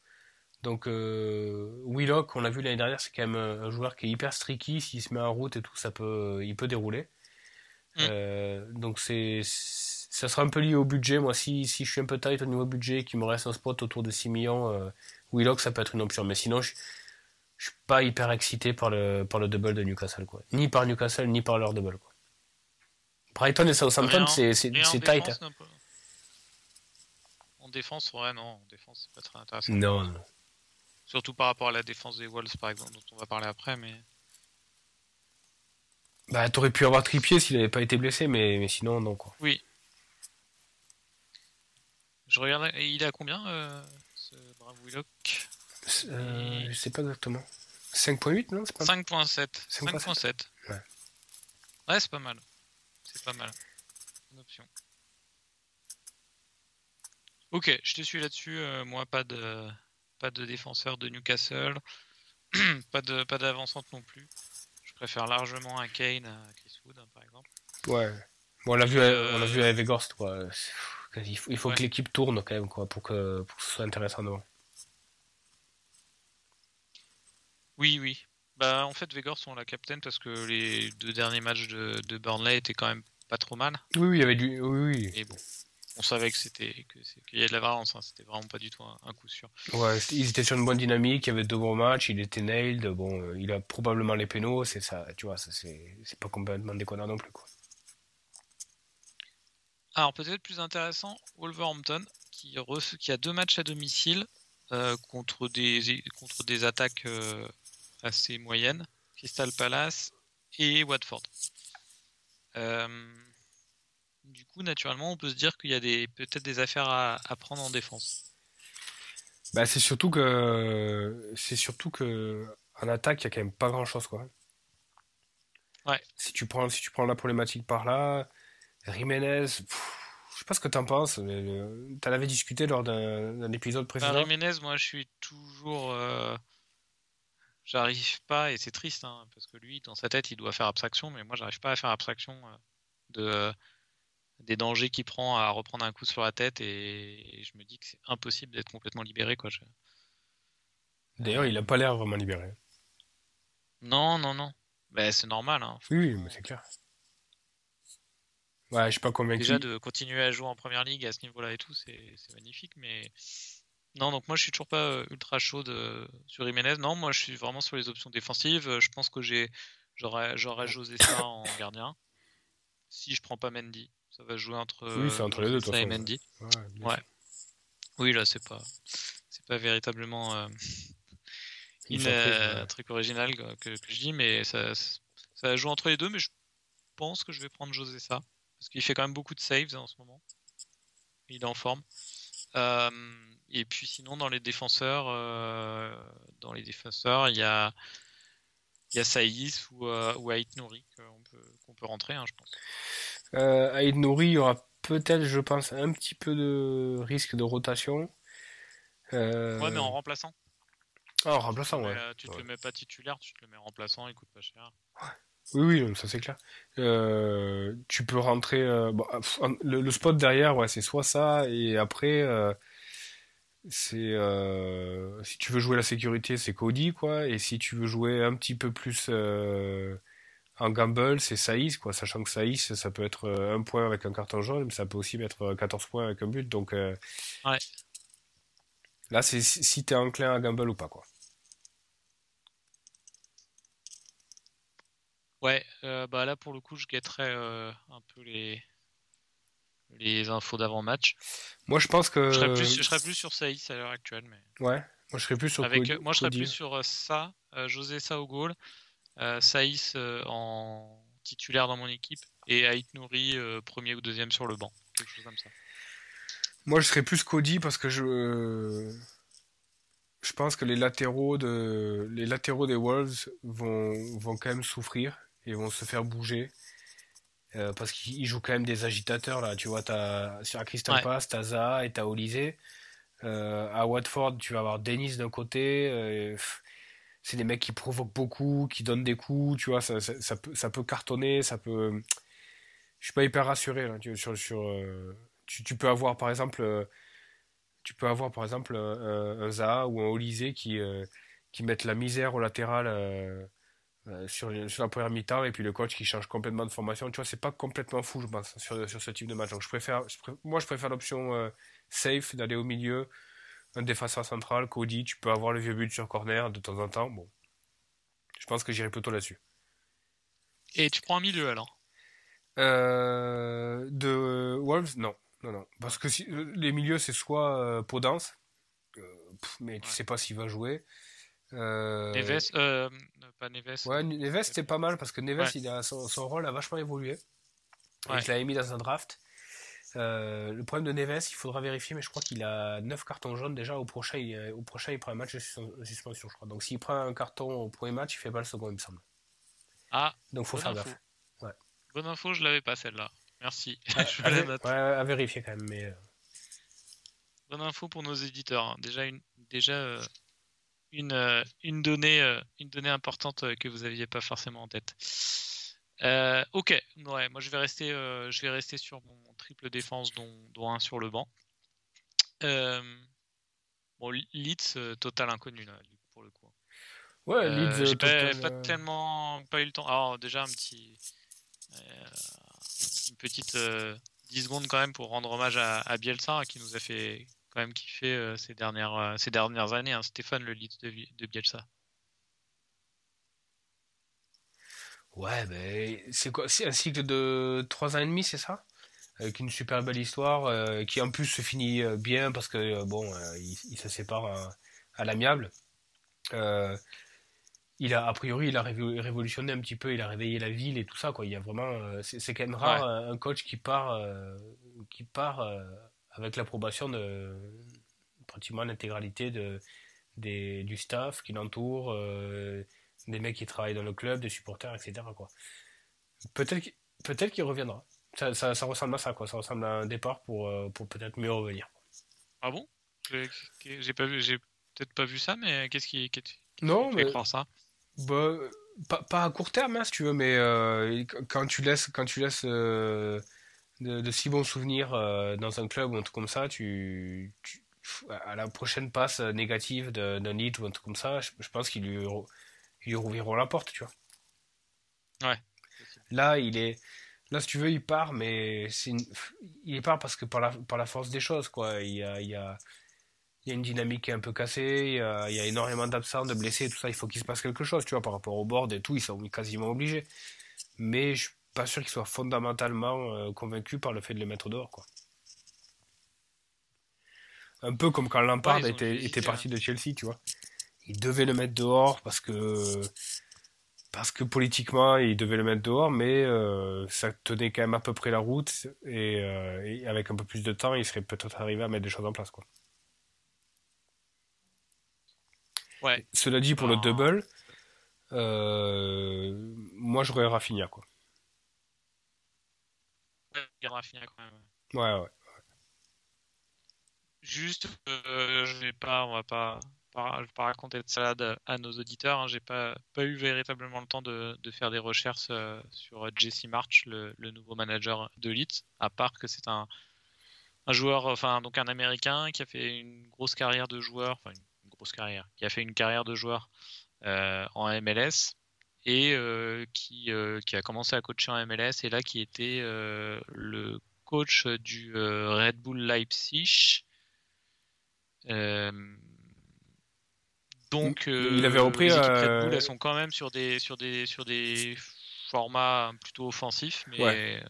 Donc euh, Willock, on l'a vu l'année dernière, c'est quand même un un joueur qui est hyper streaky. S'il se met en route et tout, ça peut, il peut dérouler. Mm. Euh, donc c'est, ça sera un peu lié au budget. Moi, si, si je suis un peu tight au niveau budget, et qu'il me reste un spot autour de 6 millions, euh, Willock, ça peut être une option. Mais sinon, je, je suis pas hyper excité par le, par le double de Newcastle, quoi. Ni par Newcastle, ni par leur double, quoi. Brighton et Southampton, c'est, c'est, tight. défense, pas- En défense, ouais, non, en défense, c'est pas très intéressant. Non, non. Surtout par rapport à la défense des Wolves, par exemple, dont on va parler après, mais. Bah, t'aurais pu avoir Trippier s'il avait pas été blessé, mais, mais sinon, non, quoi. Oui. Je regarde. Et il est à combien, euh, ce brave Willock? Euh, je sais pas exactement. 5.8, non? C'est pas 5.7. 5.7. 5.7. Ouais. Ouais, c'est pas mal. C'est pas mal. Une option. Ok, je te suis là-dessus. euh, moi, pas de pas de défenseur de Newcastle. pas de pas d'avancante non plus. Je préfère largement un Kane à Chris Wood, hein, par exemple. Ouais. Bon, on l'a vu, Euh, on l'a vu à Weghorst, quoi. Il faut, il faut Ouais. que l'équipe tourne quand même, quoi, pour que, pour que ce soit intéressant devant. Oui, oui. Bah, en fait, Vegors, on l'a captain parce que les deux derniers matchs de, de Burnley étaient quand même pas trop mal. Oui, oui, il y avait du, oui, oui. Et bon, on savait que c'était qu'il y avait de la variance. hein. C'était vraiment pas du tout un, un coup sûr. Ouais, ils étaient sur une bonne dynamique, il y avait deux bons matchs, il était nailed, bon, euh, il a probablement les pénaux, c'est ça, tu vois, ça, c'est, pas complètement déconnant non plus, quoi. Alors peut-être plus intéressant, Wolverhampton qui, reço- qui a deux matchs à domicile euh, contre des contre des attaques euh, assez moyennes, Crystal Palace et Watford. Euh, du coup, naturellement, on peut se dire qu'il y a des peut-être des affaires à, à prendre en défense. Bah, c'est surtout que, c'est surtout que, en attaque, il y a quand même pas grand chose, quoi. Ouais. Si tu prends, si tu prends la problématique par là, Jiménez, je sais pas ce que t'en penses, mais, euh, t'en avais discuté lors d'un, épisode Enfin, précédent. Jiménez, moi, je suis toujours. euh, J'arrive pas, et c'est triste, hein, parce que lui, dans sa tête, il doit faire abstraction, mais moi, j'arrive pas à faire abstraction euh, de, des dangers qu'il prend à reprendre un coup sur la tête, et, et je me dis que c'est impossible d'être complètement libéré, quoi. Je- D'ailleurs, il a pas l'air vraiment libéré. Non, non, non. Ben, c'est normal, hein. Oui, mais c'est clair. Ouais, je suis pas convaincu. Déjà, de continuer à jouer en première ligue à ce niveau-là et tout, c'est magnifique, mais. Non, donc moi je suis toujours pas euh, ultra chaud de- sur Jiménez. Non, moi je suis vraiment sur les options défensives. Euh, Je pense que j'ai j'aurais José ça en gardien. Si je prends pas Mendy, ça va jouer entre Oui, c'est entre les deux, Sa et. Mendy. Ouais. Oui, là c'est pas c'est pas véritablement euh, Une une, surprise, euh, ouais. un truc original que, je dis, mais ça ça va jouer entre les deux. Mais je pense que je vais prendre José ça parce qu'il fait quand même beaucoup de saves hein, en ce moment. Il est en forme. Euh, et puis sinon dans les défenseurs, euh, dans les défenseurs, il y a il y a Saïs ou, euh, ou Ait Nouri qu'on peut, qu'on peut rentrer, hein, je pense. Euh, Aïd Nouri, il y aura peut-être, je pense, un petit peu de risque de rotation. Euh, Ouais, mais en remplaçant. Ah, en remplaçant, ouais. Euh, tu te Ouais. le mets pas titulaire, tu te le mets remplaçant, il coûte pas cher. Oui, oui, ça c'est clair. Euh, tu peux rentrer. euh, bon, pff, le, le spot derrière, ouais, c'est soit ça, et après, c'est si tu veux jouer la sécurité, c'est Cody, quoi, et si tu veux jouer un petit peu plus en gamble, c'est Saïs, quoi, sachant que Saïs, ça peut être euh, un point avec un carton jaune, mais ça peut aussi euh, 14 points avec un but, donc euh, Ouais. là, c'est si t'es enclin à gamble ou pas, quoi. Ouais, euh, bah là pour le coup, je guetterais euh, un peu les les infos d'avant-match. Moi, je pense que. Je serais plus, je serais plus sur Saïs à l'heure actuelle. Mais... Ouais, moi, je serais plus sur Avec, Cody- moi, je serais Cody. plus sur euh, ça, euh, José Sa au goal, euh, Saïs euh, en titulaire dans mon équipe et Aït Nouri euh, premier ou deuxième sur le banc. Quelque chose comme ça. Moi, je serais plus Cody parce que je. Je pense que les latéraux, de... les latéraux des Wolves vont, vont quand même souffrir et vont se faire bouger. Euh, parce qu'ils jouent quand même des agitateurs là, tu vois, t'as, sur Crystal Ouais. Palace, t'as Zaha et t'as Olysée. Euh, à Watford, tu vas avoir Dennis d'un côté. euh, pff, c'est des mecs qui provoquent beaucoup, qui donnent des coups, tu vois, ça, peut, cartonner, ça peut. Je suis pas hyper rassuré là, tu, euh, peux avoir par exemple, euh, tu peux avoir par exemple un, un Zaha ou un Olysée qui, euh, qui mettent la misère au latéral euh, euh, sur, la première mi-temps et puis le coach qui change complètement de formation. Tu vois, c'est pas complètement fou, je pense, sur, ce type de match. Je préfère, moi je préfère l'option euh, safe d'aller au milieu, un défenseur central, Cody. Tu peux avoir le vieux but sur corner de temps en temps. Bon, je pense que j'irai plutôt là-dessus. Et tu prends un milieu alors? Euh, de Wolves, non. Non, non. Parce que si- euh, les milieux, c'est soit euh, Podence, euh, pff, mais tu sais pas s'il va jouer. Neves, pas Neves. Ouais, Neves, c'était pas mal parce que Neves, Ouais. il a, son, son rôle a vachement évolué. Ouais. je l'avais mis dans un draft. Euh, le problème de Neves, il faudra vérifier, mais je crois qu'il a 9 cartons jaunes déjà. Au prochain, il, au prochain, il prend un match de sus- suspension, je crois. Donc s'il prend un carton au premier match, il fait pas le second, il me semble. Ah, Donc faut faire info. gaffe. Ouais. Bonne info, je l'avais pas celle-là. Merci. je À, ouais, à vérifier quand même. Mais euh, Bonne info pour nos éditeurs. hein. Déjà une, déjà euh, une, euh, une donnée, euh, une donnée importante euh, que vous aviez pas forcément en tête. Euh, ok, ouais, moi je vais rester, euh, je vais rester sur mon triple défense, dont, dont un sur le banc. Euh, bon, Leeds, total inconnu là, pour le coup. ouais, Leeds, j'ai pas, tellement pas eu le temps. Alors déjà un petit une petite euh, 10 secondes quand même pour rendre hommage à, à Bielsa qui nous a fait quand même kiffer ces dernières ces dernières années. hein. Stéphane le de, Vi- de Bielsa. Ouais, ben, c'est quoi? C'est un cycle de 3 ans et demi, c'est ça? Avec une super belle histoire, euh, qui en plus se finit euh, bien parce que, euh, bon, il se séparent à, à l'amiable. Il a, a priori, il a révo- révolutionné un petit peu, il a réveillé la ville et tout ça, quoi. Il y a vraiment, c'est quand même rare un, un coach qui part, qui part avec l'approbation de pratiquement l'intégralité de, des, du staff qui l'entoure, des mecs qui travaillent dans le club, des supporters, etc. Quoi. Peut-être qu'il peut-être qu'il reviendra. Ça, ça, ça ressemble à ça, quoi. Ça ressemble à un départ pour, euh, pour peut-être mieux revenir. Ah bon? J'ai pas vu, j'ai peut-être pas vu ça, mais qu'est-ce qui, qu'est-ce qui Non, fait mais croire ça? bah, pas, pas à court terme, hein, si tu veux, mais euh, quand tu laisses, quand tu laisses euh, de, de si bons souvenirs euh, dans un club ou un truc comme ça, tu, tu- à la prochaine passe négative d'un lead ou un truc comme ça, je, je pense qu'ils lui, ils rouvriront la porte, tu vois. Ouais. Là, il est, là, si tu veux, il part, mais c'est une- il part parce que par la, par la force des choses, quoi. Il y a, il y a, il y a une dynamique qui est un peu cassée, il y a, il y a énormément d'absents, de blessés, tout ça. Il faut qu'il se passe quelque chose, tu vois, par rapport au board et tout. Ils sont quasiment obligés. Mais je suis pas sûr qu'ils soient fondamentalement euh, convaincus par le fait de les mettre dehors, quoi. Un peu comme quand Lampard Ouais, était, était parti de Chelsea, tu vois. Ils devaient le mettre dehors parce que parce que politiquement ils devaient le mettre dehors, mais euh, ça tenait quand même à peu près la route et, euh, et avec un peu plus de temps, il serait peut-être arrivé à mettre des choses en place, quoi. Ouais. Cela dit, pour le Ah. double, euh, moi j'aurais Rafinha, quoi. Ouais, Rafinha, quand même. Ouais, ouais. Juste, je vais pas, on va pas, pas, je vais pas raconter de salade à nos auditeurs. hein. J'ai pas, pas eu véritablement le temps de, de faire des recherches euh, sur Jesse March, le, nouveau manager de Leeds, à part que c'est un, un joueur, enfin donc un Américain qui a fait une grosse carrière de joueur, enfin une grosse carrière, qui a fait une carrière de joueur euh, en MLS et euh, qui, euh, qui a commencé à coacher en MLS et là qui était euh, le coach du euh, Red Bull Leipzig. Euh, donc, Il avait euh, repris, les équipes euh, Red Bull, elles sont quand même sur des sur des sur des formats plutôt offensifs, mais, Ouais.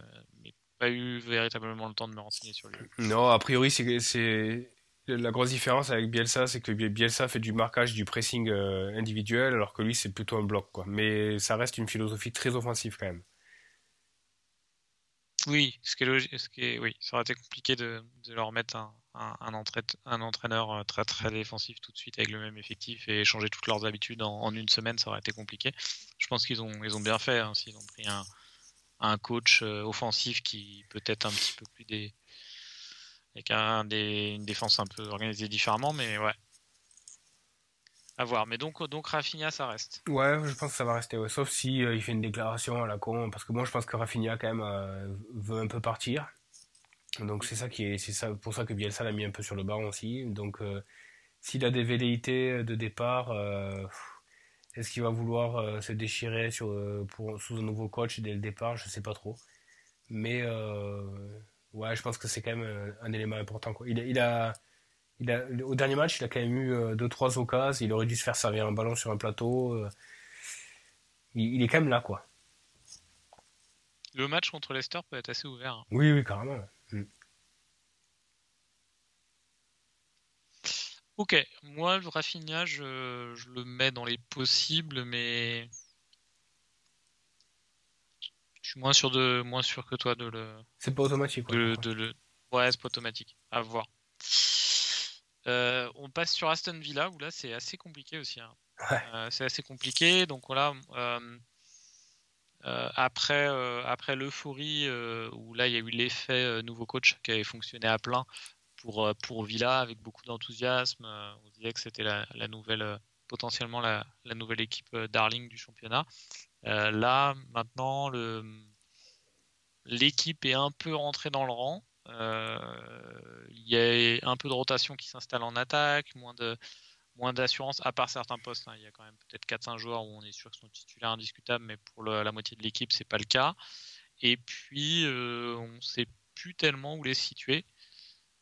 mais pas eu véritablement le temps de me renseigner sur lui. Non, a priori, c'est la grosse différence avec Bielsa, c'est que Bielsa fait du marquage, du pressing euh, individuel, alors que lui, c'est plutôt un bloc. Quoi. Mais ça reste une philosophie très offensive quand même. Oui, ce qui est ce qui est, oui, ça aurait été compliqué de, de leur mettre un, un, un, entraîneur euh, très très défensif tout de suite avec le même effectif et changer toutes leurs habitudes en, une semaine, ça aurait été compliqué. Je pense qu'ils ont, ils ont bien fait hein, s'ils ont pris un, un coach euh, offensif qui peut-être un petit peu plus des avec des, une défense un peu organisée différemment, mais ouais. À voir. Mais donc, donc Rafinha, ça reste. Ouais, je pense que ça va rester. Sauf si euh, il fait une déclaration à la con, parce que moi, je pense que Rafinha quand même euh, veut un peu partir. Donc c'est ça qui est, c'est ça pour ça que Bielsa l'a mis un peu sur le banc aussi. Donc s'il a des velléités de départ, est-ce qu'il va vouloir euh, se déchirer sur, euh, pour, sous un nouveau coach dès le départ? Je sais pas trop. Mais euh, ouais, je pense que c'est quand même un, élément important. Quoi. Il, a, il a, au dernier match, il a quand même eu 2-3 occasions. Il aurait dû se faire servir un ballon sur un plateau. Il, est quand même là, quoi. Le match contre Leicester peut être assez ouvert. Hein. Oui, oui, carrément. Mm. Ok, moi, le Rafinha, je, le mets dans les possibles, mais je suis moins sûr, de, moins sûr que toi de le. C'est pas automatique. De, le... Ouais, c'est pas automatique. À voir. Euh, on passe sur Aston Villa, où là, c'est assez compliqué aussi. Hein. Euh, c'est assez compliqué. Donc voilà. Euh, après, après l'euphorie, où là il y a eu l'effet nouveau coach qui avait fonctionné à plein, pour, pour Villa avec beaucoup d'enthousiasme. On disait que c'était la, nouvelle, potentiellement la, nouvelle équipe darling du championnat. là, maintenant, le, l'équipe est un peu rentrée dans le rang. Il y a un peu de rotation qui s'installe en attaque, moins de moins d'assurance, à part certains postes. Hein. Il y a quand même peut-être 4-5 joueurs où on est sûr qu'ils sont titulaires indiscutables, mais pour la moitié de l'équipe, c'est pas le cas. Et puis, on ne sait plus tellement où les situer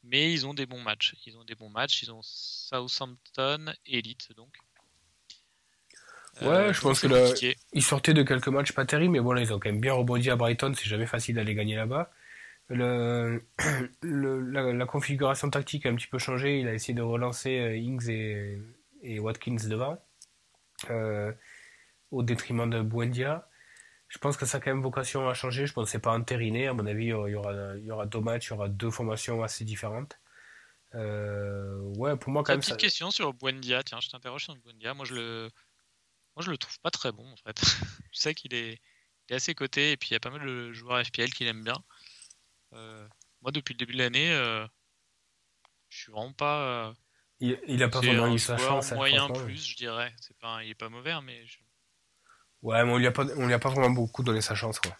mais ils ont des bons matchs. Ils ont des bons matchs. Ils ont Southampton, Elite donc. Ouais, euh, je pense que là, ils sortaient de quelques matchs pas terribles, mais bon là ils ont quand même bien rebondi à Brighton. C'est jamais facile d'aller gagner là-bas. Le, la, configuration tactique a un petit peu changé. Il a essayé de relancer euh, Ings et, et Watkins devant, euh, au détriment de Buendia je pense que ça a quand même vocation à changer. Je pense que c'est pas entériné. À mon avis, il y aura, il y aura deux matchs, il y aura deux formations assez différentes. Euh, ouais, pour moi, quand même. Petite question sur Buendia. Tiens, je t'interroge sur Buendia. Moi, je le, moi, je le trouve pas très bon en fait. je sais qu'il est, il est assez coté et puis il y a pas mal de joueurs FPL qui l'aiment bien. Euh, moi, depuis le début de l'année, euh, je suis vraiment pas. il, il a pas vraiment eu sa chance. Hein, moyen plus, je dirais. C'est pas, il est pas mauvais, hein, mais. Je Ouais, mais on lui a pas, on lui a pas vraiment beaucoup donné sa chance, quoi.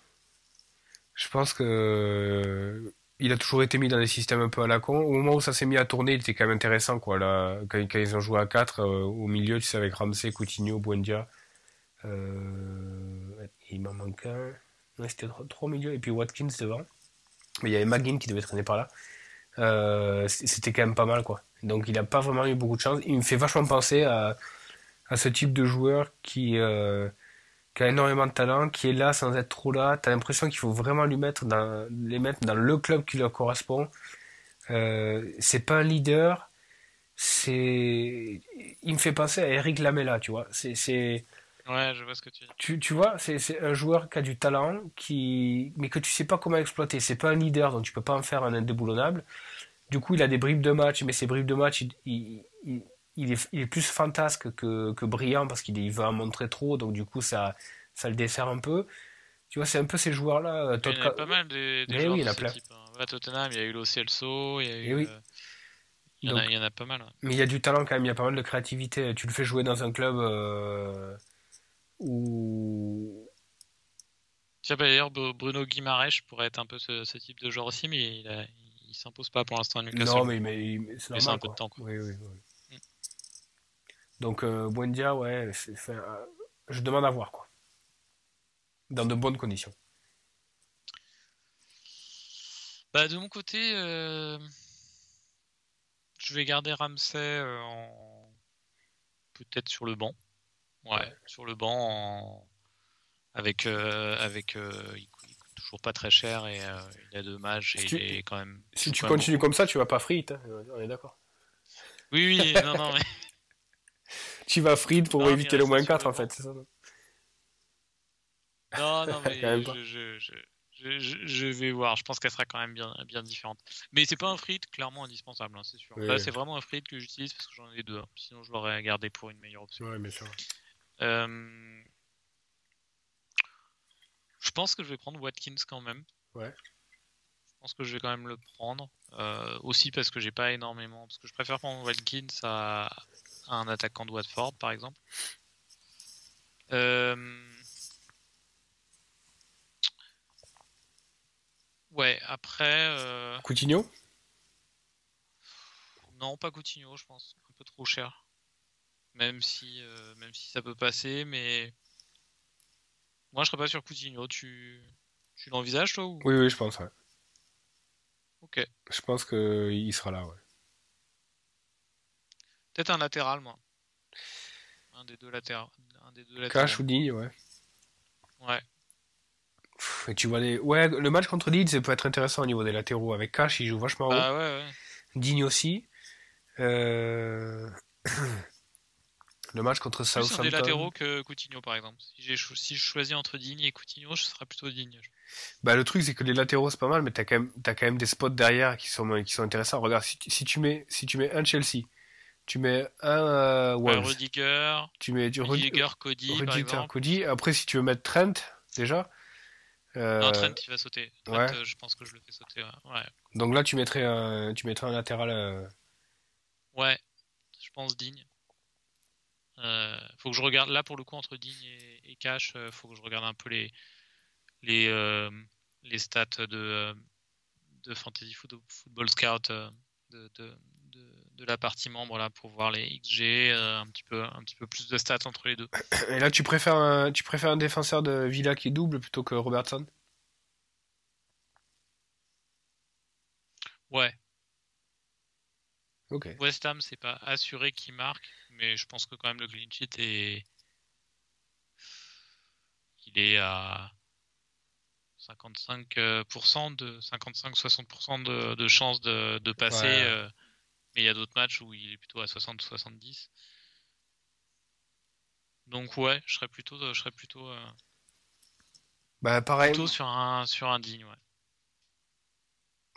Je pense que euh, il a toujours été mis dans des systèmes un peu à la con. Au moment où ça s'est mis à tourner, il était quand même intéressant, quoi. Là, quand, ils ont joué à 4 euh, au milieu, tu sais, avec Ramsey, Coutinho, Buendia. Euh, il m'en manque un. Ouais, c'était trop, au milieu. Et puis Watkins devant. Mais il y avait McGinn qui devait traîner par là. c'était quand même pas mal, quoi. Donc il a pas vraiment eu beaucoup de chance. Il me fait vachement penser à, à ce type de joueur qui qui a énormément de talent, qui est là sans être trop là. T'as l'impression qu'il faut vraiment lui mettre dans, les mettre dans le club qui leur correspond. Euh, c'est pas un leader, c'est, il me fait penser à Eric Lamela, tu vois. C'est, ouais, je vois ce que tu dis. Tu, tu vois, c'est, c'est un joueur qui a du talent, qui, mais que tu sais pas comment exploiter. C'est pas un leader, donc tu peux pas en faire un indéboulonnable. Du coup, il a des bribes de match, mais ces bribes de match, il, il il est, plus fantasque que, que brillant parce qu'il veut en montrer trop, donc du coup ça, ça le dessert un peu. Tu vois, c'est un peu ces joueurs-là. Il y en a pas mal des, des joueurs oui, il de ce type. Hein. Tottenham, il y a eu Lo Celso, il y a eu. Oui. Il, y en a, il, y en a, pas mal. Mais il y a du talent quand même, il y a pas mal de créativité. Tu le fais jouer dans un club euh, où. Tu sais, d'ailleurs, Bruno Guimaraes pourrait être un peu ce, ce, type de joueur aussi, mais il, a, il s'impose pas pour l'instant à Newcastle. Non, mais, mais, mais c'est un peu de temps. Quoi. Oui, oui, oui. Donc euh, Buendia, ouais, euh, je demande à voir quoi. Dans de bonnes conditions. Bah de mon côté, euh, je vais garder Ramsey en... peut-être sur le banc. Ouais, sur le banc avec avec il coûte, toujours pas très cher et euh, il a deux matchs et Si tu- il est quand même. Si tu même continues comme ça, tu vas pas frite. hein. On est d'accord. Oui, oui, non, non, mais. Tu vas frite pour Non, mais éviter le moins sur 4 le en fait. c'est ça, non Non, non, mais je, je, je, je, je- je vais voir. Je pense qu'elle sera quand même bien, bien différente. Mais c'est pas un frit clairement indispensable, hein, c'est sûr. Oui, Là, oui. c'est vraiment un frit que j'utilise parce que j'en ai deux. hein. Sinon, je l'aurais gardé pour une meilleure option. Ouais, bien sûr. Euh, Je pense que je vais prendre Watkins quand même. Ouais. Je pense que je vais quand même le prendre. Euh, aussi parce que j'ai pas énormément. Parce que je préfère prendre Watkins à, à un attaquant de Watford, par exemple. Euh, Ouais, après. Coutinho? Non, pas Coutinho, je pense. Un peu trop cher. Même si, euh, même si ça peut passer, mais. Moi, je serais pas sur Coutinho. Tu, tu l'envisages, toi ou... Oui, oui, je pense. Ouais. Ok. Je pense qu'il sera là. Ouais. Peut-être un latéral, moi. Un des deux latéraux. Un des deux latéraux. Cash ou Digne, ouais. Ouais. Et tu vois les... Ouais, le match contre Leeds, ça peut être intéressant au niveau des latéraux. Avec Cash, il joue vachement haut. Bah ouais, ouais. Digne aussi. Euh, Le match contre Plus un des Southampton. latéraux que Coutinho, par exemple. Si, je choisis entre Digne et Coutinho, je serais plutôt Digne. Bah, le truc, c'est que les latéraux, c'est pas mal, mais t'as quand même, t'as quand même des spots derrière qui sont, qui sont intéressants. Regarde, si tu, si tu mets, si tu mets un Chelsea, tu mets un euh, Wolves, Rudiger, tu mets du Rudi- Rudiger, Cody, Rudiger. Cody. Après, si tu veux mettre Trent, déjà. euh, Non, Trent, il va sauter. Trent, ouais. euh, je pense que je le fais sauter. Ouais. ouais. Donc là, tu mettrais un, tu mettrais un latéral. euh, Ouais, je pense Digne. Euh, faut que je regarde là pour le coup entre Digne et, et Cash, euh, faut que je regarde un peu les les euh, les stats de euh, de Fantasy Football, Football Scout euh, de, de, la partie membre là pour voir les XG, un petit peu un petit peu plus de stats entre les deux. Et là, tu préfères un, tu préfères un défenseur de Villa qui double plutôt que Robertson? Ouais, Ok. West Ham c'est pas assuré qu'il marque, mais je pense que quand même le clean sheet est il est à 55% de 55-60% de, de chances de, de passer. Ouais. euh, mais il y a d'autres matchs où il est plutôt à 60-70. Donc ouais, je serais plutôt, je serais plutôt, euh, Bah, pareil. plutôt sur un sur un digne. Ouais.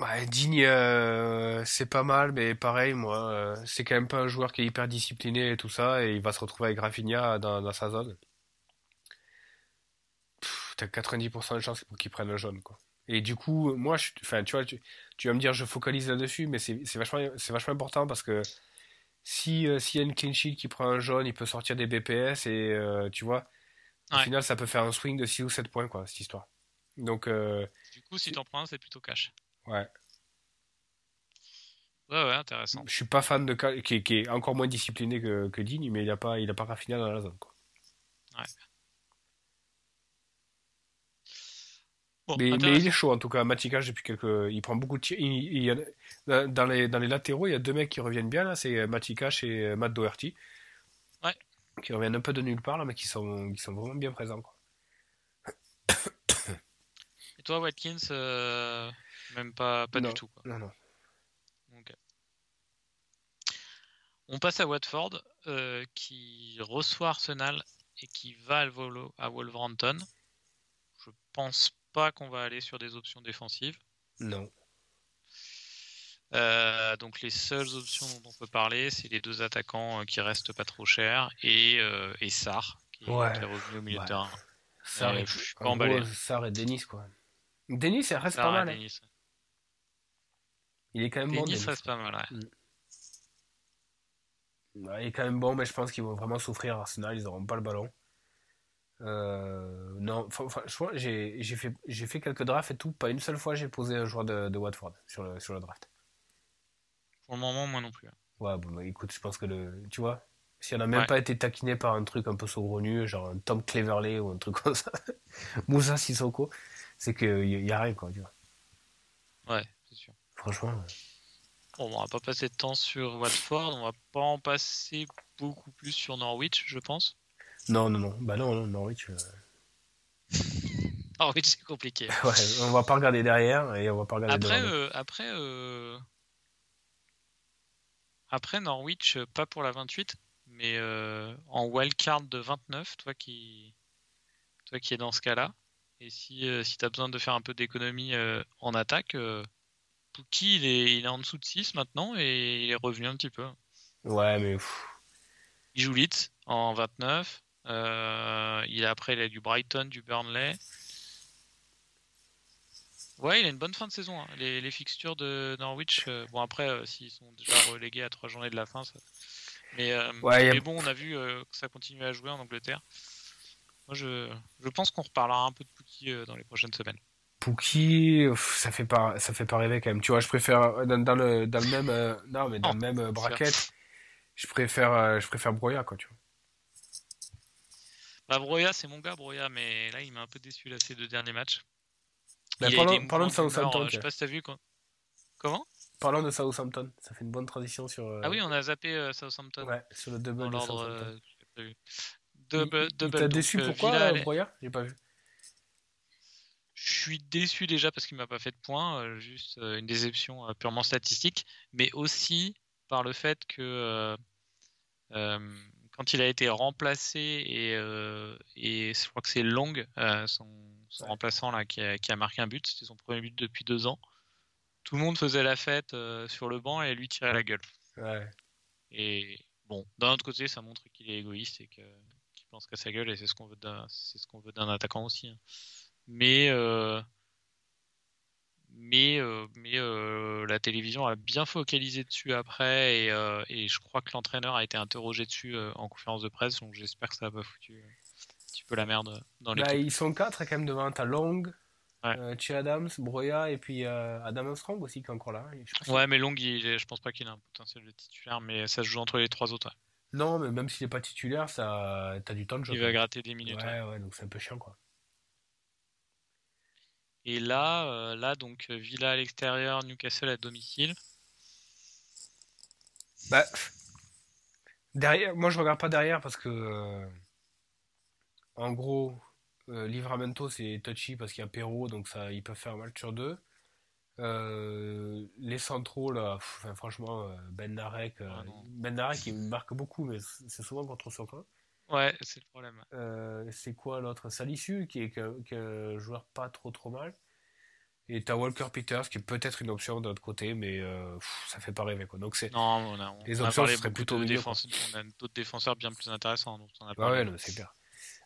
Ouais, Digne, euh, c'est pas mal, mais pareil, moi, euh, c'est quand même pas un joueur qui est hyper discipliné et tout ça, et il va se retrouver avec Rafinha dans, dans sa zone. Pff, T'as 90% de chances pour qu'il prenne un jaune, quoi. Et du coup, moi, je, enfin, tu vois, tu, tu vas me dire, je focalise là-dessus, mais c'est c'est vachement, c'est vachement important parce que si, euh, s'il y a une clean sheet qui prend un jaune, il peut sortir des BPS et, euh, tu vois, au Ouais. final, ça peut faire un swing de 6 ou 7 points, quoi, cette histoire. Donc, Du coup, si t'en prends un, c'est plutôt cash. Ouais. Ouais, ouais, intéressant. Je suis pas fan de Cal- qui, est- qui est encore moins discipliné que, que Digne, mais il a pas, il a pas Rafinha dans la zone. Quoi. Bon, Mais, il est chaud en tout cas. Matika depuis quelques, il prend beaucoup de tirs. Il, il dans les dans les latéraux, il y a deux mecs qui reviennent bien là, c'est Matika et euh, Matt Doherty. Ouais. Qui reviennent un peu de nulle part là, mais qui sont, qui sont vraiment bien présents. Quoi. Et toi, Watkins, euh, même pas, pas Non. du tout. Quoi. Non non. Ok. On passe à Watford, euh, qui reçoit Arsenal et qui va à Volo- à Wolverhampton. Je pense pas qu'on va aller sur des options défensives. Non. Euh, donc les seules options dont on peut parler, c'est les deux attaquants euh, qui restent pas trop chers et, euh, et Sarr, qui, Ouais. qui est revenu au milieu Ouais. de terrain. Sarr Ouais, et, je suis pas en emballé. gros, Sarr et Denis quoi. Denis, il reste pas mal. hein. Il est quand même bon. Denis reste pas mal. ouais. Ouais, il est quand même bon, mais je pense qu'ils vont vraiment souffrir. Arsenal, ils n'auront pas le ballon. Euh, non, franchement, j'ai j'ai fait, j'ai fait quelques drafts et tout. Pas une seule fois j'ai posé un joueur de, de Watford sur le, sur le draft. Pour le moment, moi non plus. Ouais, bon, bah, écoute, je pense que le. Tu vois, si on n'a même Ouais. pas été taquiné par un truc un peu saugrenu, genre un Tom Cleverley ou un truc comme ça, Moussa Sissoko, c'est qu'il y, y a rien, quoi, tu vois. Ouais. Franchement. Bon, on va pas passer de temps sur Watford, on va pas en passer beaucoup plus sur Norwich, je pense. Non, non, non. Bah non, non, Norwich. euh, Norwich, c'est compliqué. Ouais, on va pas regarder derrière et on va pas regarder Après, euh, après, euh, après Norwich, pas pour la 28, mais en wildcard de 29, toi qui, toi qui es dans ce cas-là. Et si, si tu as besoin de faire un peu d'économie en attaque, Pookie, il est, il est en dessous de 6 maintenant et il est revenu un petit peu. Ouais, mais pff, Il joue Leeds en 29. Euh, il a, après, il a du Brighton, du Burnley. Ouais, il a une bonne fin de saison. hein. Les, les fixtures de Norwich, euh, bon après, euh, s'ils sont déjà relégués à trois journées de la fin, ça- mais, Ouais, a- bon, on a vu que ça continue à jouer en Angleterre. Moi, je, je pense qu'on reparlera un peu de Pookie dans les prochaines semaines. Pookie, ça fait pas, ça fait pas rêver quand même. Tu vois, je préfère euh, dans, dans le, dans le même, euh, non, mais dans le même euh, bracket, je préfère, euh, je préfère Broya, quoi, tu vois. Bah, Broya, c'est mon gars, Broya, mais là, il m'a un peu déçu là, ces deux derniers matchs. Bah, parlons- de Southampton, Je sais pas si t'as vu. quand- Comment? Parlons de Southampton. Ça fait une bonne transition sur, Ah oui, on a zappé Southampton. ouais, sur le double de. Southampton. Double, il- il double, t'a donc, déçu pourquoi, Broya? J'ai pas vu. Je suis déçu déjà parce qu'il m'a pas fait de points, euh, juste euh, une déception euh, purement statistique, mais aussi par le fait que euh, quand il a été remplacé et, euh, et je crois que c'est Long, euh, son, son Ouais. remplaçant là, qui a, qui a marqué un but, c'était son premier but depuis deux ans. Tout le monde faisait la fête sur le banc et lui tirait la gueule. Ouais. Et bon, d'un autre côté, ça montre qu'il est égoïste et que- qu'il pense qu'à sa gueule, et c'est ce qu'on veut d'un, c'est ce qu'on veut d'un attaquant aussi. hein. Mais, euh, mais, euh, mais euh, la télévision a bien focalisé dessus après, et, euh, et je crois que l'entraîneur a été interrogé dessus en conférence de presse, donc j'espère que ça n'a pas foutu un petit peu la merde dans Bah, l'équipe. ils sont quatre quand même devant. T'as Long, Ouais. Che Adams, Broya et puis Adam Armstrong aussi qui est encore là. Je Ouais, mais Long, il je pense pas qu'il a un potentiel de titulaire, mais ça se joue entre les trois autres. ouais. Non, mais même s'il est pas titulaire, ça, t'as du temps de jeu. Il va gratter des minutes. Ouais, ouais, donc c'est un peu chiant quoi. Et là, euh, là donc euh, Villa à l'extérieur, Newcastle à domicile. Bah, derrière, moi je regarde pas derrière parce que, euh, en gros, euh, Livramento c'est touchy parce qu'il y a Perrault, donc ça, ils peuvent faire un match sur deux. Euh, les centraux là, pff, enfin, franchement, Ben Narek, Ah. Ben Narek il marque beaucoup, mais c'est souvent contre son camp. Ouais, c'est le problème. Euh, c'est quoi l'autre? Salisu qui est, un joueur pas trop trop mal. Et t'as Walker Peters qui est peut-être une option de l'autre côté, mais euh, pff, ça fait pas rêver quoi. Donc c'est Non, on a, on Les a options, parlé plutôt de défense- On a d'autres défenseurs bien plus intéressants. dont on a parlé. ouais, c'est clair.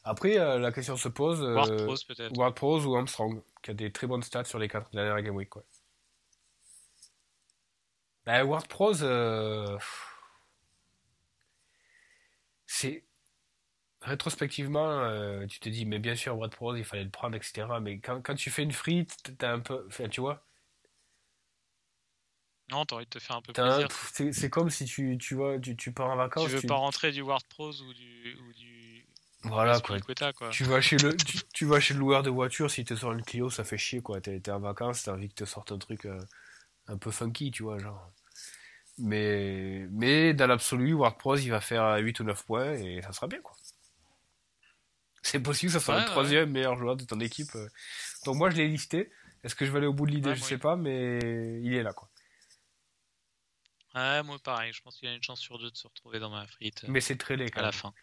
Après, euh, la question se pose euh, Ward-Prowse, peut-être. Ward-Prowse ou Armstrong, qui a des très bonnes stats sur les quatre dernières Game Week. Quoi. Bah, Ward-Prowse, euh, c'est. Rétrospectivement, euh, tu te dis, mais bien sûr, Ward-Prowse, il fallait le prendre, etc. Mais quand, quand tu fais une frite, t'as un peu. Enfin, tu vois, Non, t'as envie de te faire un peu un- plaisir. c'est comme si tu, tu vois, tu, tu pars en vacances. Tu veux tu- pas rentrer du Ward Prose ou du, ou du Voilà, quoi. Tu vas chez le, tu, tu vas chez le loueur de voiture, si t'es sur une Clio, ça fait chier, quoi. T'es, t'es en vacances, t'as envie que te sorte un truc euh, un peu funky, tu vois, genre. Mais, mais dans l'absolu, WordPress, il va faire 8 ou 9 points et ça sera bien, quoi. C'est possible que ça soit Ouais, le ouais, troisième meilleur joueur de ton équipe. euh. Donc moi, je l'ai listé. Est-ce que je vais aller au bout de l'idée? Ouais, Je sais pas, mais il est là, quoi. Ouais, moi pareil, je pense qu'il a une chance sur deux de se retrouver dans ma frite euh, Mais c'est très laid, quand à la fin.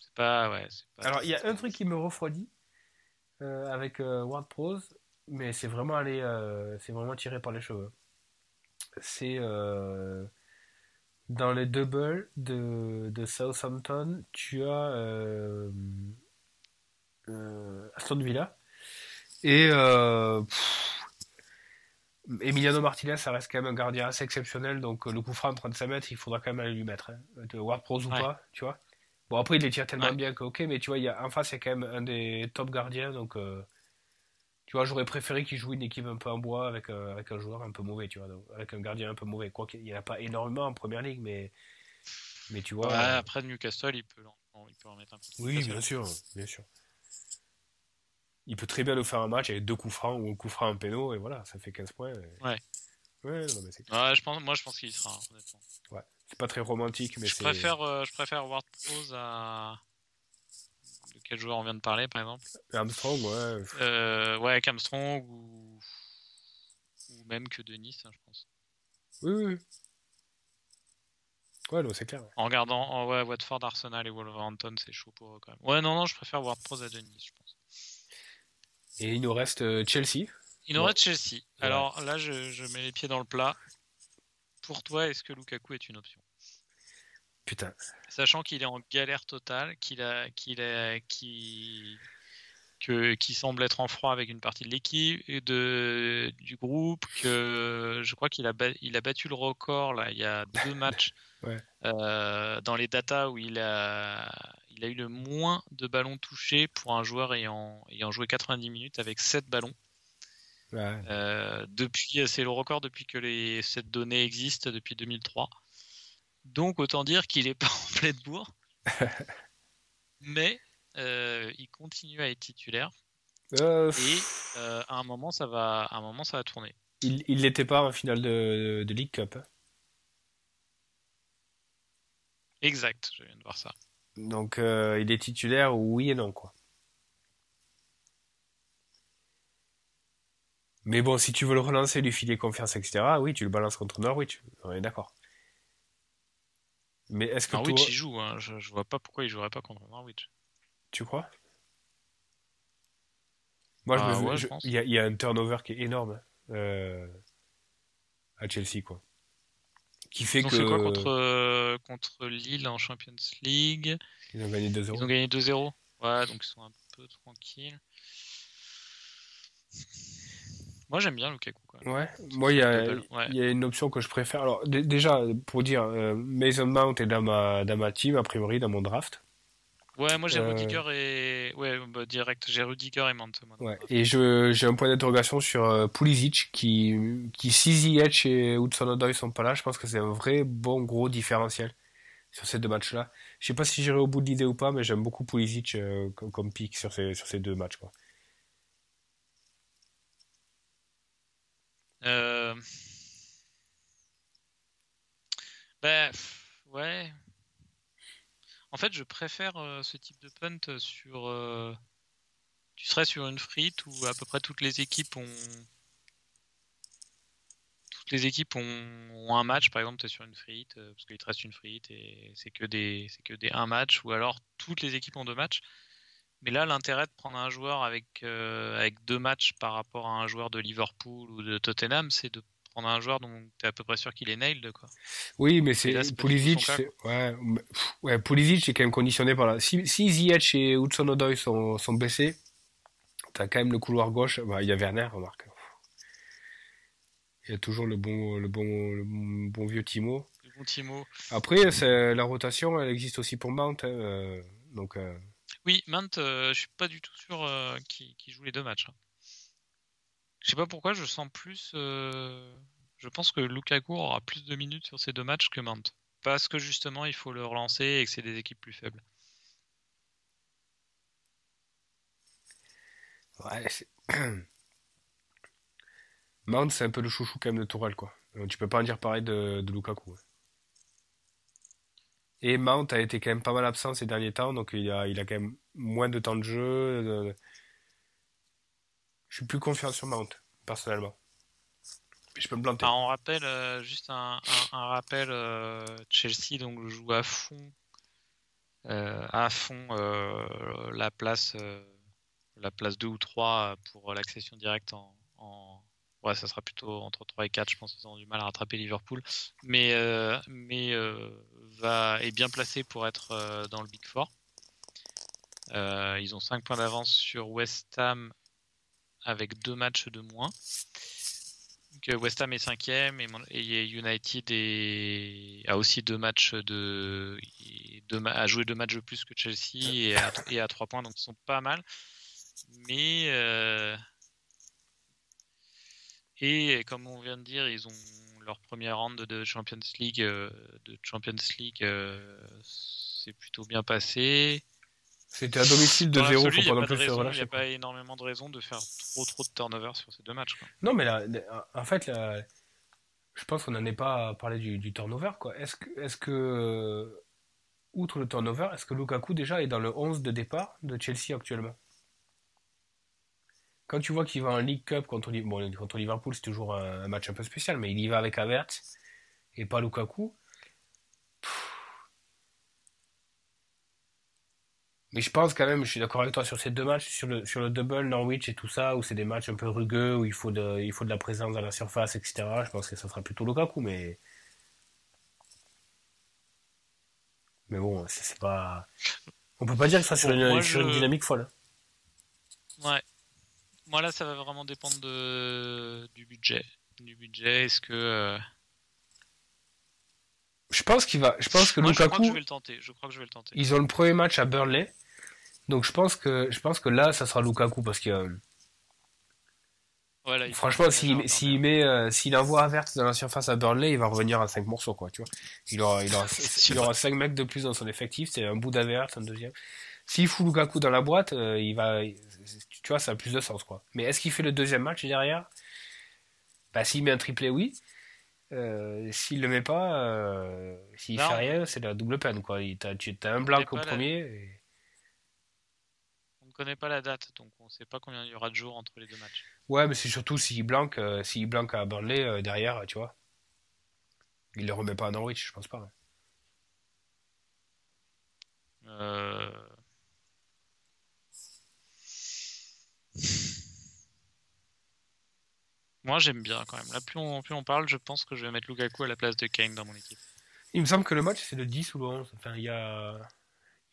C'est pas, ouais, pas. Alors, il y a un truc qui me refroidit euh, avec euh, mais c'est vraiment allé, euh, c'est vraiment tiré par les cheveux. C'est dans les doubles de, de Southampton, tu as euh, euh, Aston Villa et euh, pff, Emiliano Martinez, ça reste quand même un gardien assez exceptionnel, donc le coup franc de 35 mètres, il faudra quand même aller lui mettre, hein, de WordPress ou Ouais. pas, tu vois. Bon, après, il les tire tellement Ouais. bien que, ok, mais tu vois, il y a, en face, il y a quand même un des top gardiens, donc, tu vois, j'aurais préféré qu'il joue une équipe un peu en bois avec, euh, avec un joueur un peu mauvais, tu vois, donc, avec un gardien un peu mauvais. Quoi qu'il n'y en a pas énormément en première ligue, mais, mais tu vois. Ouais, euh, après Newcastle, il peut, en- il peut en mettre un peu. oui, bien sûr, bien sûr. Il peut très bien nous faire un match avec deux coups francs ou un coup franc en péno, et voilà, ça fait 15 points. et- Ouais. Ouais, non, mais c'est Ouais, je pense, moi je pense qu'il sera, honnêtement. c'est pas très romantique, mais Je préfère, euh, je préfère Ward Prose à. Quel joueur on vient de parler, par exemple Armstrong, ouais. euh, Ouais, avec Armstrong ou... ou même que Denis, hein, je pense. Oui, oui. Ouais, c'est clair. En regardant en, ouais, Watford, Arsenal et Wolverhampton, c'est chaud pour eux quand même. Ouais, non, non, je préfère Ward Prowse à Denis, je pense. Et il nous reste euh, Chelsea. Il nous Ouais. reste Chelsea. Alors là, je, je mets les pieds dans le plat. Pour toi, est-ce que Lukaku est une option? Putain. Sachant qu'il est en galère totale, qu'il a, qu'il a, qui, que, qui semble être en froid avec une partie de l'équipe et de du groupe, que je crois qu'il a, il a battu le record là il y a deux matchs Ouais. euh, dans les datas où il a, il a eu le moins de ballons touchés pour un joueur ayant, ayant joué 90 minutes avec 7 ballons. Ouais. Euh, depuis, c'est le record depuis que les, cette donnée existe depuis 2003. Donc autant dire qu'il est pas en pleine bourre. Mais euh, il continue à être titulaire Euh, et euh, à un moment ça va, à un moment ça va tourner. il l'était pas en finale de, de League Cup. Exact, je viens de voir ça. Donc, il est titulaire, oui et non, quoi. Mais bon, si tu veux le relancer, lui filer confiance, etc., oui, tu le balances contre Norwich. On est d'accord. Mais est-ce que Norwich toi, il joue, hein. je, je vois pas pourquoi il jouerait pas contre Norwich. tu crois? Moi, je Ah me- ouais, je- il y a, il y a un turnover qui est énorme euh, à Chelsea, quoi. Qui fait Ils ont que fait quoi contre, euh, contre Lille en Champions League? Ils ont gagné Ils 2-0. ont gagné 2-0. Ouais, donc ils sont un peu tranquilles. Moi j'aime bien Lukaku. Quoi. Ouais, moi il y a, Double, ouais. il y a une option que je préfère. Alors dé- déjà pour dire, euh, Mason Mount est dans ma dans ma team a priori dans mon draft. Ouais, moi j'ai Euh, Rudiger et. Ouais, bah, direct, j'ai Rudiger et dans Ouais. Et je j'ai un point d'interrogation sur euh, Pulisic qui qui si Ziyech et Hudson-Odoi sont pas là, je pense que c'est un vrai bon gros différentiel sur ces deux matchs-là. Je sais pas si j'irai au bout de l'idée ou pas, mais j'aime beaucoup Pulisic euh, comme, comme pick sur ces sur ces deux matchs quoi. Pff, ouais. En fait, je préfère euh, ce type de punt sur. euh, Tu serais sur une frite où à peu près toutes les équipes ont. Toutes les équipes ont, ont un match, par exemple, tu es sur une frite, parce qu'il te reste une frite et c'est que des c'est que des un match, ou alors toutes les équipes ont deux matchs. Mais là, l'intérêt de prendre un joueur avec, euh, avec deux matchs par rapport à un joueur de Liverpool ou de Tottenham, c'est de prendre un joueur dont tu es à peu près sûr qu'il est nailed. Quoi. Oui, mais c'est Pulisic, cas, ouais, mais- pff, ouais, Pulisic c'est quand même conditionné par là. Si si Ziyech et Hudson-Odoi sont sont blessés, t'as quand même le couloir gauche. Bah, il y a Werner, remarque. Il y a toujours le bon le bon le bon vieux Timo. Le bon Timo. Après, la rotation, elle existe aussi pour Mount, hein, euh, donc euh, Oui, Mount, euh, je suis pas du tout sûr euh, qu'il qu'il joue les deux matchs. hein. Je sais pas pourquoi, je sens plus. euh, Je pense que Lukaku aura plus de minutes sur ces deux matchs que Mount. Parce que justement, il faut le relancer et que c'est des équipes plus faibles. ouais, c'est- Mount c'est un peu le chouchou quand même de Tourelle quoi. Euh, Tu peux pas en dire pareil de, de Lukaku. Et Mount a été quand même pas mal absent ces derniers temps, donc il a, quand même moins de temps de jeu. Je suis plus confiant sur Mount, personnellement. Je peux me planter. Ah, on rappelle euh, juste un, rappel euh, Chelsea donc joue à fond euh, à fond la place la place 2 ou 3 pour l'accession directe en, ouais ça sera plutôt entre 3 et 4 je pense qu'ils ont du mal à rattraper Liverpool mais mais va est bien placé pour être euh, dans le Big Four. Euh, ils ont 5 points d'avance sur West Ham avec deux matchs de moins. Que West Ham est cinquième et, et United a aussi deux matchs de a joué deux matchs de plus que Chelsea et à, et à trois points donc ils sont pas mal. Mais euh, et comme on vient de dire ils ont leur première round de Champions League euh, de Champions League euh, c'est plutôt bien passé C'était à domicile de dans 0, l'absolu, faut il n'y a pas non pas de plus se il n'y a pas énormément de raisons de faire trop trop de turnover sur ces deux matchs quoi. Non, mais là, là, en fait, là, je pense qu'on n'en est pas à parler du, du turnover, quoi. Est-ce que, est-ce que, outre le turnover, est-ce que Lukaku déjà est dans le 11 de départ de Chelsea actuellement? Quand tu vois qu'il va en League Cup contre, bon, contre Liverpool, c'est toujours un, match un peu spécial, mais il y va avec Havertz et pas Lukaku. Mais je pense quand même, je suis d'accord avec toi sur ces deux matchs, sur le, sur le double Norwich et tout ça, où c'est des matchs un peu rugueux, où il faut de, il faut de la présence dans la surface, etc. Je pense que ça sera plutôt Lukaku, mais. Mais bon, c'est pas. On peut pas dire que ça sur, une, sur une dynamique folle. Ouais. Moi là, ça va vraiment dépendre de... du budget. Du budget, est-ce que. Euh, je pense qu'il va. Je pense que Lukaku. Je crois que je vais le tenter. Je crois que je vais le tenter. Ils ont le premier match à Burnley. Donc je pense que je pense que là, ça sera Lukaku parce que. Voilà, Franchement, s'il s'il met, euh, s'il envoie Avert dans la surface à Burnley, il va revenir à 5 morceaux, quoi, tu vois. Il aura, il aura, il aura 5 mecs de plus dans son effectif, c'est un bout d'Avert, un deuxième. S'il fout Lukaku dans la boîte, euh, il va, tu vois, ça a plus de sens, quoi. Mais est-ce qu'il fait le deuxième match derrière? Bah, s'il met un triplé, oui. Euh, s'il le met pas, euh, s'il fait rien, c'est la double peine, quoi. T'as, tu as un blanc au premier connaît pas la date, donc on sait pas combien il y aura de jours entre les deux matchs. Ouais, mais c'est surtout s'il blanque, euh, s'il blanque à Burnley euh, derrière, tu vois. Il le remet pas à Norwich, je pense pas. Hein. Euh. Moi j'aime bien quand même. Là plus on, plus on parle, je pense que je vais mettre Lukaku à la place de Kane dans mon équipe. Il me semble que le match c'est le 10 ou le 11. Enfin, il y a,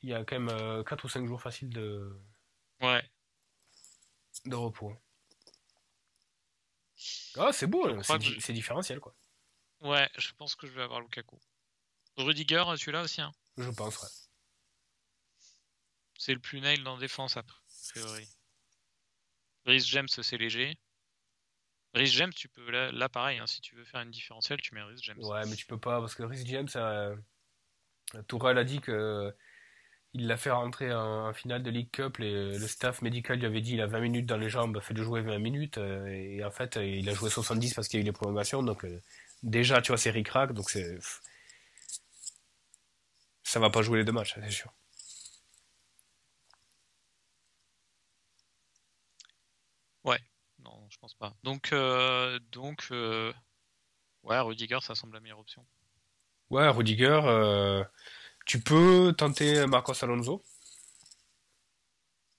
il y a quand même 4 ou 5 jours faciles de, Ouais. De repos. Ah, c'est beau, c'est différentiel quoi. Ouais, je pense que je vais avoir Lukaku. Rudiger, celui-là aussi. Hein. Je pense, ouais. C'est le plus nail dans défense, a priori. Rhys James, c'est léger. Rhys James, tu peux. Là, pareil, hein, si tu veux faire une différentielle, tu mets Rhys James. Ouais, mais tu peux pas, parce que Rhys James, euh, Tourelle a dit que il l'a fait rentrer en, finale de League Cup. le staff médical lui avait dit il a 20 minutes dans les jambes, fait de jouer 20 minutes. Euh, et en fait, il a joué 70 parce qu'il y a eu les prolongations. Donc, euh, déjà, tu vois, c'est ric Donc, c'est. Ça va pas jouer les deux matchs, c'est sûr. Ouais, je pense pas. Donc, euh, donc ouais, Rudiger, ça semble la meilleure option. Ouais, Rudiger. Tu peux tenter Marcos Alonso.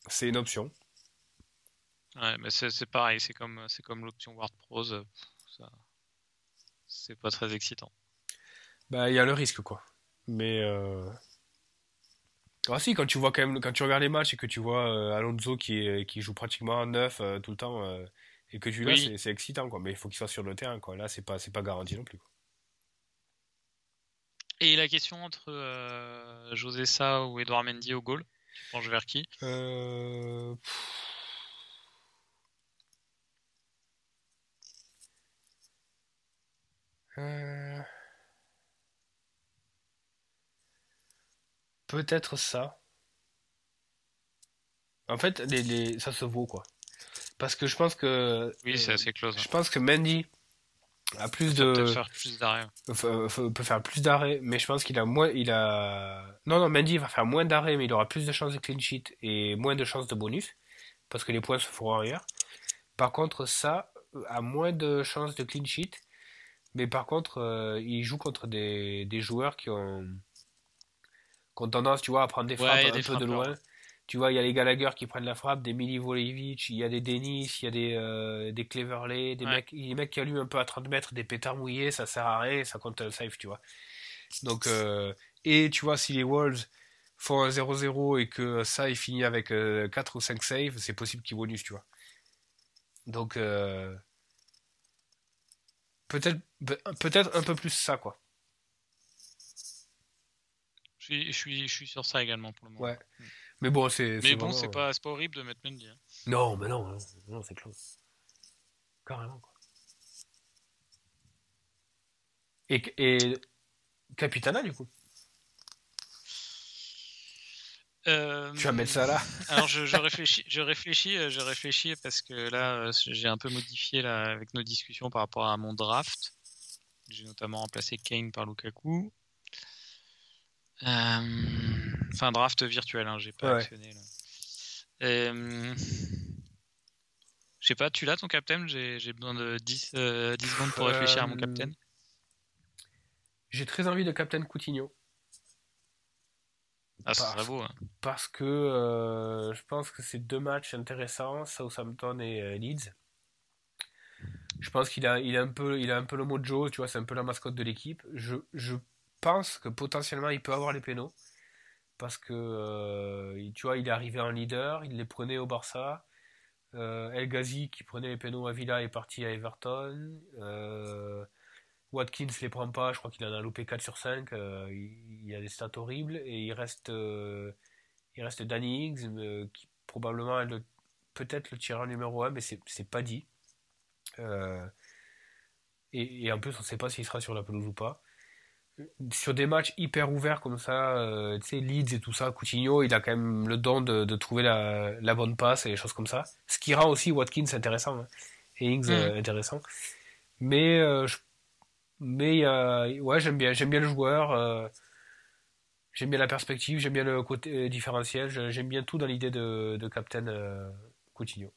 C'est une option. Ouais, mais c'est pareil, c'est comme, comme l'option Ward Pros. C'est pas très excitant. Bah, il y a le risque, quoi. Mais. Euh... Ah, si, quand tu vois quand même, quand tu regardes les matchs et que tu vois euh, Alonso qui, qui joue pratiquement neuf euh, tout le temps euh, et que tu l'as, c'est excitant, quoi. Mais il faut qu'il soit sur le terrain, quoi. Là, c'est pas, pas garanti non plus, quoi. Et la question entre euh, José Sa ou Edouard Mendy au goal, tu penches vers qui? Euh... euh peut-être ça. En fait, les, ça se vaut quoi. Parce que je pense que. Oui, c'est assez close. Je pense que Mendy a plus de peut faire plus d'arrêts peut faire plus d'arrêts mais je pense qu'il a moins il a non non Mendy va faire moins d'arrêts mais il aura plus de chances de clean sheet et moins de chances de bonus parce que les points se feront ailleurs par contre ça a moins de chances de clean sheet mais par contre euh, il joue contre des, des joueurs qui ont, qui ont tendance tu vois à prendre des frappes un peu de loin tu vois, il y a les Gallagher qui prennent la frappe, des Milivojevic, il y a des Denis, il y a des, euh, des Cleverley, des, mecs, des mecs qui allument un peu à 30 mètres, des pétards mouillés, ça sert à rien, ça compte le safe, tu vois. Donc, euh, et tu vois, si les Wolves font un 0-0 et que ça, il finit avec 4 euh, ou 5 saves, c'est possible qu'ils bonus, tu vois. Donc, peut-être peut-être un peu plus ça, quoi. Je suis, je suis, je suis sur ça également pour le moment. Ouais. Mm. Mais bon, c'est. Mais bon, c'est pas, pas horrible de mettre Mendy. Hein. Non, mais non, non, c'est close. Carrément, quoi. Et, et Capitana, du coup? Euh... Tu vas mettre ça là? Alors je, je, réfléchis, je réfléchis, euh, je réfléchis parce que là euh, j'ai un peu modifié là, avec nos discussions par rapport à mon draft. J'ai notamment remplacé Kane par Lukaku. Euh, Enfin, draft virtuel, hein, j'ai pas Ouais. actionné. Euh, Je sais pas, tu l'as ton captain? J'ai besoin de 10, euh, 10 secondes pour réfléchir à mon Euh, captain. J'ai très envie de Captain Coutinho. Ah, ce parce- serait beau. hein. parce que euh, je pense que c'est deux matchs intéressants, Southampton et euh, Leeds. Je pense qu'il a, il a un peu, il a un peu le mojo, tu vois, c'est un peu la mascotte de l'équipe. Je, je pense que potentiellement il peut avoir les pénaux parce que euh, tu vois, il est arrivé en leader, il les prenait au Barça. Euh, El Ghazi qui prenait les pénaux à Villa est parti à Everton. Euh, Watkins les prend pas, je crois qu'il en a loupé 4 sur 5. euh, il, il a des stats horribles et il reste, il reste Danny Higgs qui probablement peut-être le tireur numéro 1, mais c'est pas dit. Et en plus, on ne sait pas s'il sera sur la pelouse ou pas. Sur des matchs hyper ouverts comme ça, euh, tu sais, Leeds et tout ça, Coutinho, il a quand même le don de, de trouver la, la bonne passe et les choses comme ça. Ce qui rend aussi Watkins intéressant hein, et Ings euh, intéressant. Mais, euh, je- mais euh, ouais, j'aime bien, j'aime bien le joueur, euh, j'aime bien la perspective, j'aime bien le côté différentiel, j'aime bien tout dans l'idée de, de Captain euh, Coutinho.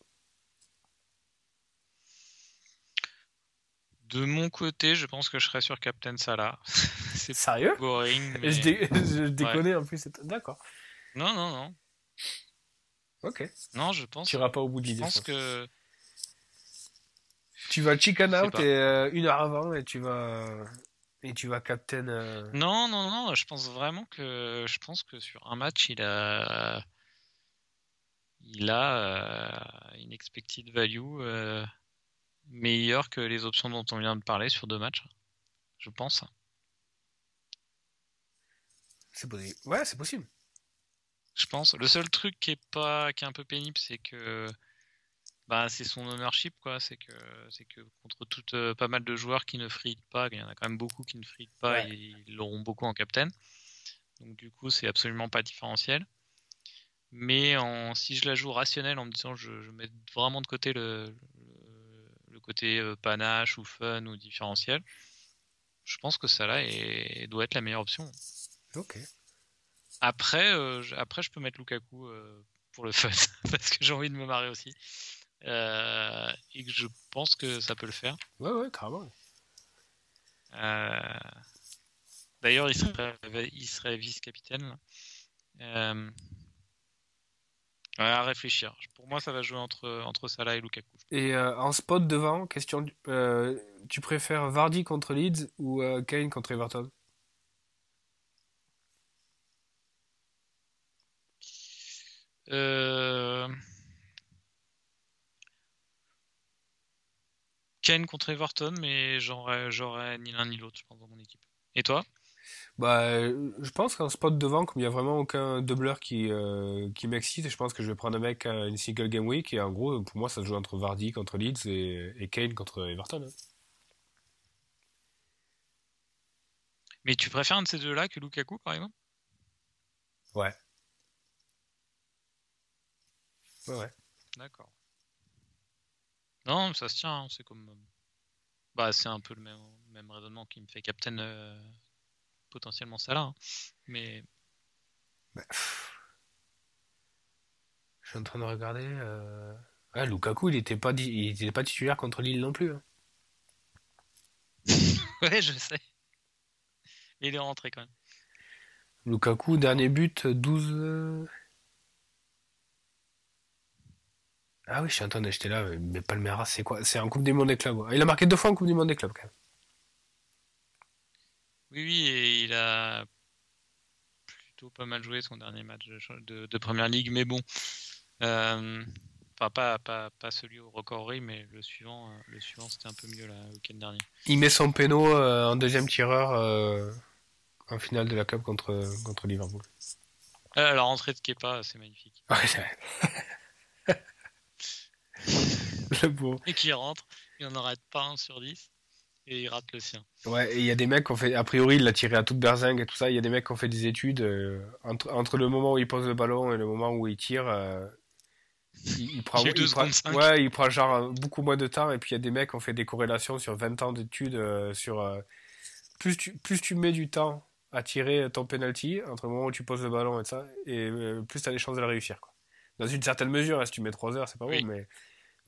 De mon côté, je pense que je serais sur Captain Salah. c'est Sérieux boring. mais- Je, dé- je déconnais en plus. D'accord. Non, non, non. Ok. Non, je pense, Tu iras pas au bout de je l'idée. pense je pense. que. Tu vas chicken out et euh, une heure avant et tu vas et tu vas captain. euh, Non, non, non, je pense vraiment que je pense que sur un match, il a il a euh, une expected value euh, meilleure que les options dont on vient de parler sur deux matchs. Je pense. C'est possible. Ouais, c'est possible. Je pense. Le seul truc qui est pas qui est un peu pénible, c'est que bah, c'est son ownership quoi. C'est que c'est que contre toute euh, pas mal de joueurs qui ne fritent pas, il y en a quand même beaucoup qui ne fritent pas, Ouais. et ils l'auront beaucoup en captain. Donc du coup, c'est absolument pas différentiel. Mais en, si je la joue rationnelle en me disant je, je mets vraiment de côté le, le, le côté euh, panache ou fun ou différentiel, je pense que ça là est, doit être la meilleure option. Ok. Après, euh, je, après, je peux mettre Lukaku euh, pour le fun, parce que j'ai envie de me marrer aussi. Euh, et que je pense que ça peut le faire. Ouais, ouais, carrément. Euh, D'ailleurs, il serait, il serait vice-capitaine. Euh, ouais, à réfléchir. Pour moi, ça va jouer entre, entre Salah et Lukaku. Et euh, en spot devant, question, euh, tu préfères Vardy contre Leeds ou euh, Kane contre Everton? Euh... Kane contre Everton, mais j'aurais, ni l'un ni l'autre, je pense, dans mon équipe. Et toi? Bah, euh, je pense qu'en spot devant, comme il n'y a vraiment aucun doubleur qui, euh, qui m'excite, je pense que je vais prendre un mec à une single game week. Et en gros, pour moi, ça se joue entre Vardy contre Leeds et, et Kane contre Everton. hein. Mais tu préfères un de ces deux-là que Lukaku, par exemple? Ouais. Ouais, ouais. D'accord. Non, ça se tient, hein, c'est comme. euh, Bah, c'est un peu le même, même raisonnement qui me fait Captain euh, potentiellement Salah. hein. Mais Bah. Je suis en train de regarder. euh, Ouais, Lukaku, il était pas, il était pas titulaire contre Lille non plus. hein. ouais, je sais. Mais il est rentré quand même. Lukaku, dernier but, 12. euh, Ah oui, je suis en train d'acheter là, mais Palmeiras, c'est quoi? C'est en Coupe du Monde des clubs. Il a marqué deux fois en Coupe du Monde des clubs, quand même. Oui, oui, et il a plutôt pas mal joué son dernier match de, de, Première Ligue, mais bon. Euh, Enfin, pas, pas, pas celui au record mais le suivant, euh, le suivant c'était un peu mieux là, le week-end dernier. Il met son péno euh, en deuxième tireur euh, en finale de la Cup contre, contre Liverpool. La rentrée de Kepa, c'est magnifique. Ouais, Le. Et qui rentre, il n'en arrête pas un sur 10 et il rate le sien. Ouais, et il y a des mecs qui ont fait, a priori, il l'a tiré à toute berzingue et tout ça. Il y a des mecs qui ont fait des études euh, entre, entre le moment où il pose le ballon et le moment où il tire. euh, il, il prend, Il ouais, il prend genre beaucoup moins de temps. Et puis il y a des mecs qui ont fait des corrélations sur 20 ans d'études euh, sur plus tu plus tu mets du temps à tirer ton penalty entre le moment où tu poses le ballon et ça, et plus tu as des chances de le réussir. Quoi. Dans une certaine mesure, hein, si tu mets 3 heures, c'est pas bon, mais,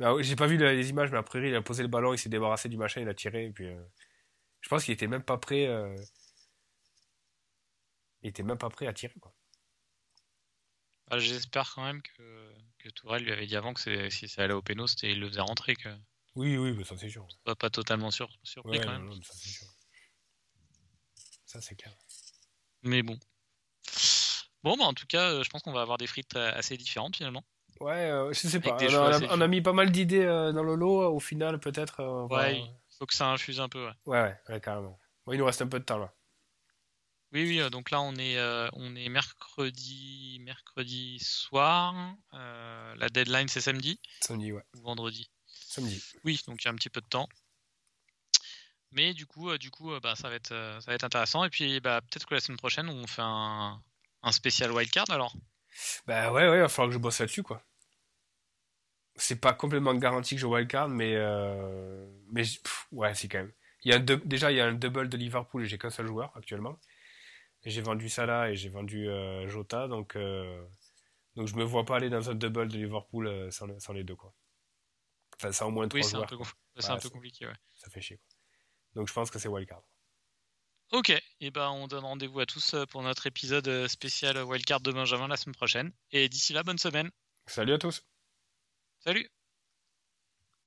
ah oui, j'ai pas vu les images, mais a priori, il a posé le ballon, il s'est débarrassé du machin, il a tiré, et puis euh, je pense qu'il était même pas prêt. euh, il était même pas prêt à tirer. Quoi. Bah, J'espère quand même que, que Tourelle lui avait dit avant que si ça allait au péno, c'était il le faisait rentrer, que Oui, oui, mais ça c'est sûr. soit pas totalement sur, surpris Ouais, quand même. non, ça c'est sûr. Ça c'est clair. Mais bon. Bon, bah en tout cas, euh, je pense qu'on va avoir des frites assez différentes finalement. Ouais, euh, je sais pas. On a, on a mis pas mal d'idées euh, dans le lot. Au final, peut-être. euh, Ouais, il faut que ça infuse un peu. Ouais. ouais, ouais, ouais, carrément. Bon, il nous reste un peu de temps là. Oui, oui, euh, donc là on est, on est mercredi, mercredi soir. La deadline c'est samedi Samedi, ouais. ou vendredi. Samedi. Oui, donc il y a un petit peu de temps. Mais du coup, du coup, bah, ça va être, ça va être intéressant. Et puis, bah, peut-être que la semaine prochaine, on fait un, un spécial wildcard alors. Bah ouais, ouais, il va falloir que je bosse là-dessus, quoi. C'est pas complètement garanti que je wildcard, mais. Euh... Mais pff, ouais, c'est quand même. Il y a un Déjà, il y a un double de Liverpool et j'ai qu'un seul joueur actuellement. J'ai vendu Salah et j'ai vendu euh, Jota, donc. euh, Donc je me vois pas aller dans un double de Liverpool sans, sans les deux, quoi. Enfin, sans au moins trois Oui, c'est un joueurs. peu, compl- c'est Ouais, un peu c'est- compliqué. Ouais. Ça fait chier, quoi. Donc je pense que c'est wildcard. Ok, et ben on donne rendez-vous à tous euh, pour notre épisode euh, spécial wildcard de Benjamin la semaine prochaine. Et d'ici là, bonne semaine. Salut à tous! Salut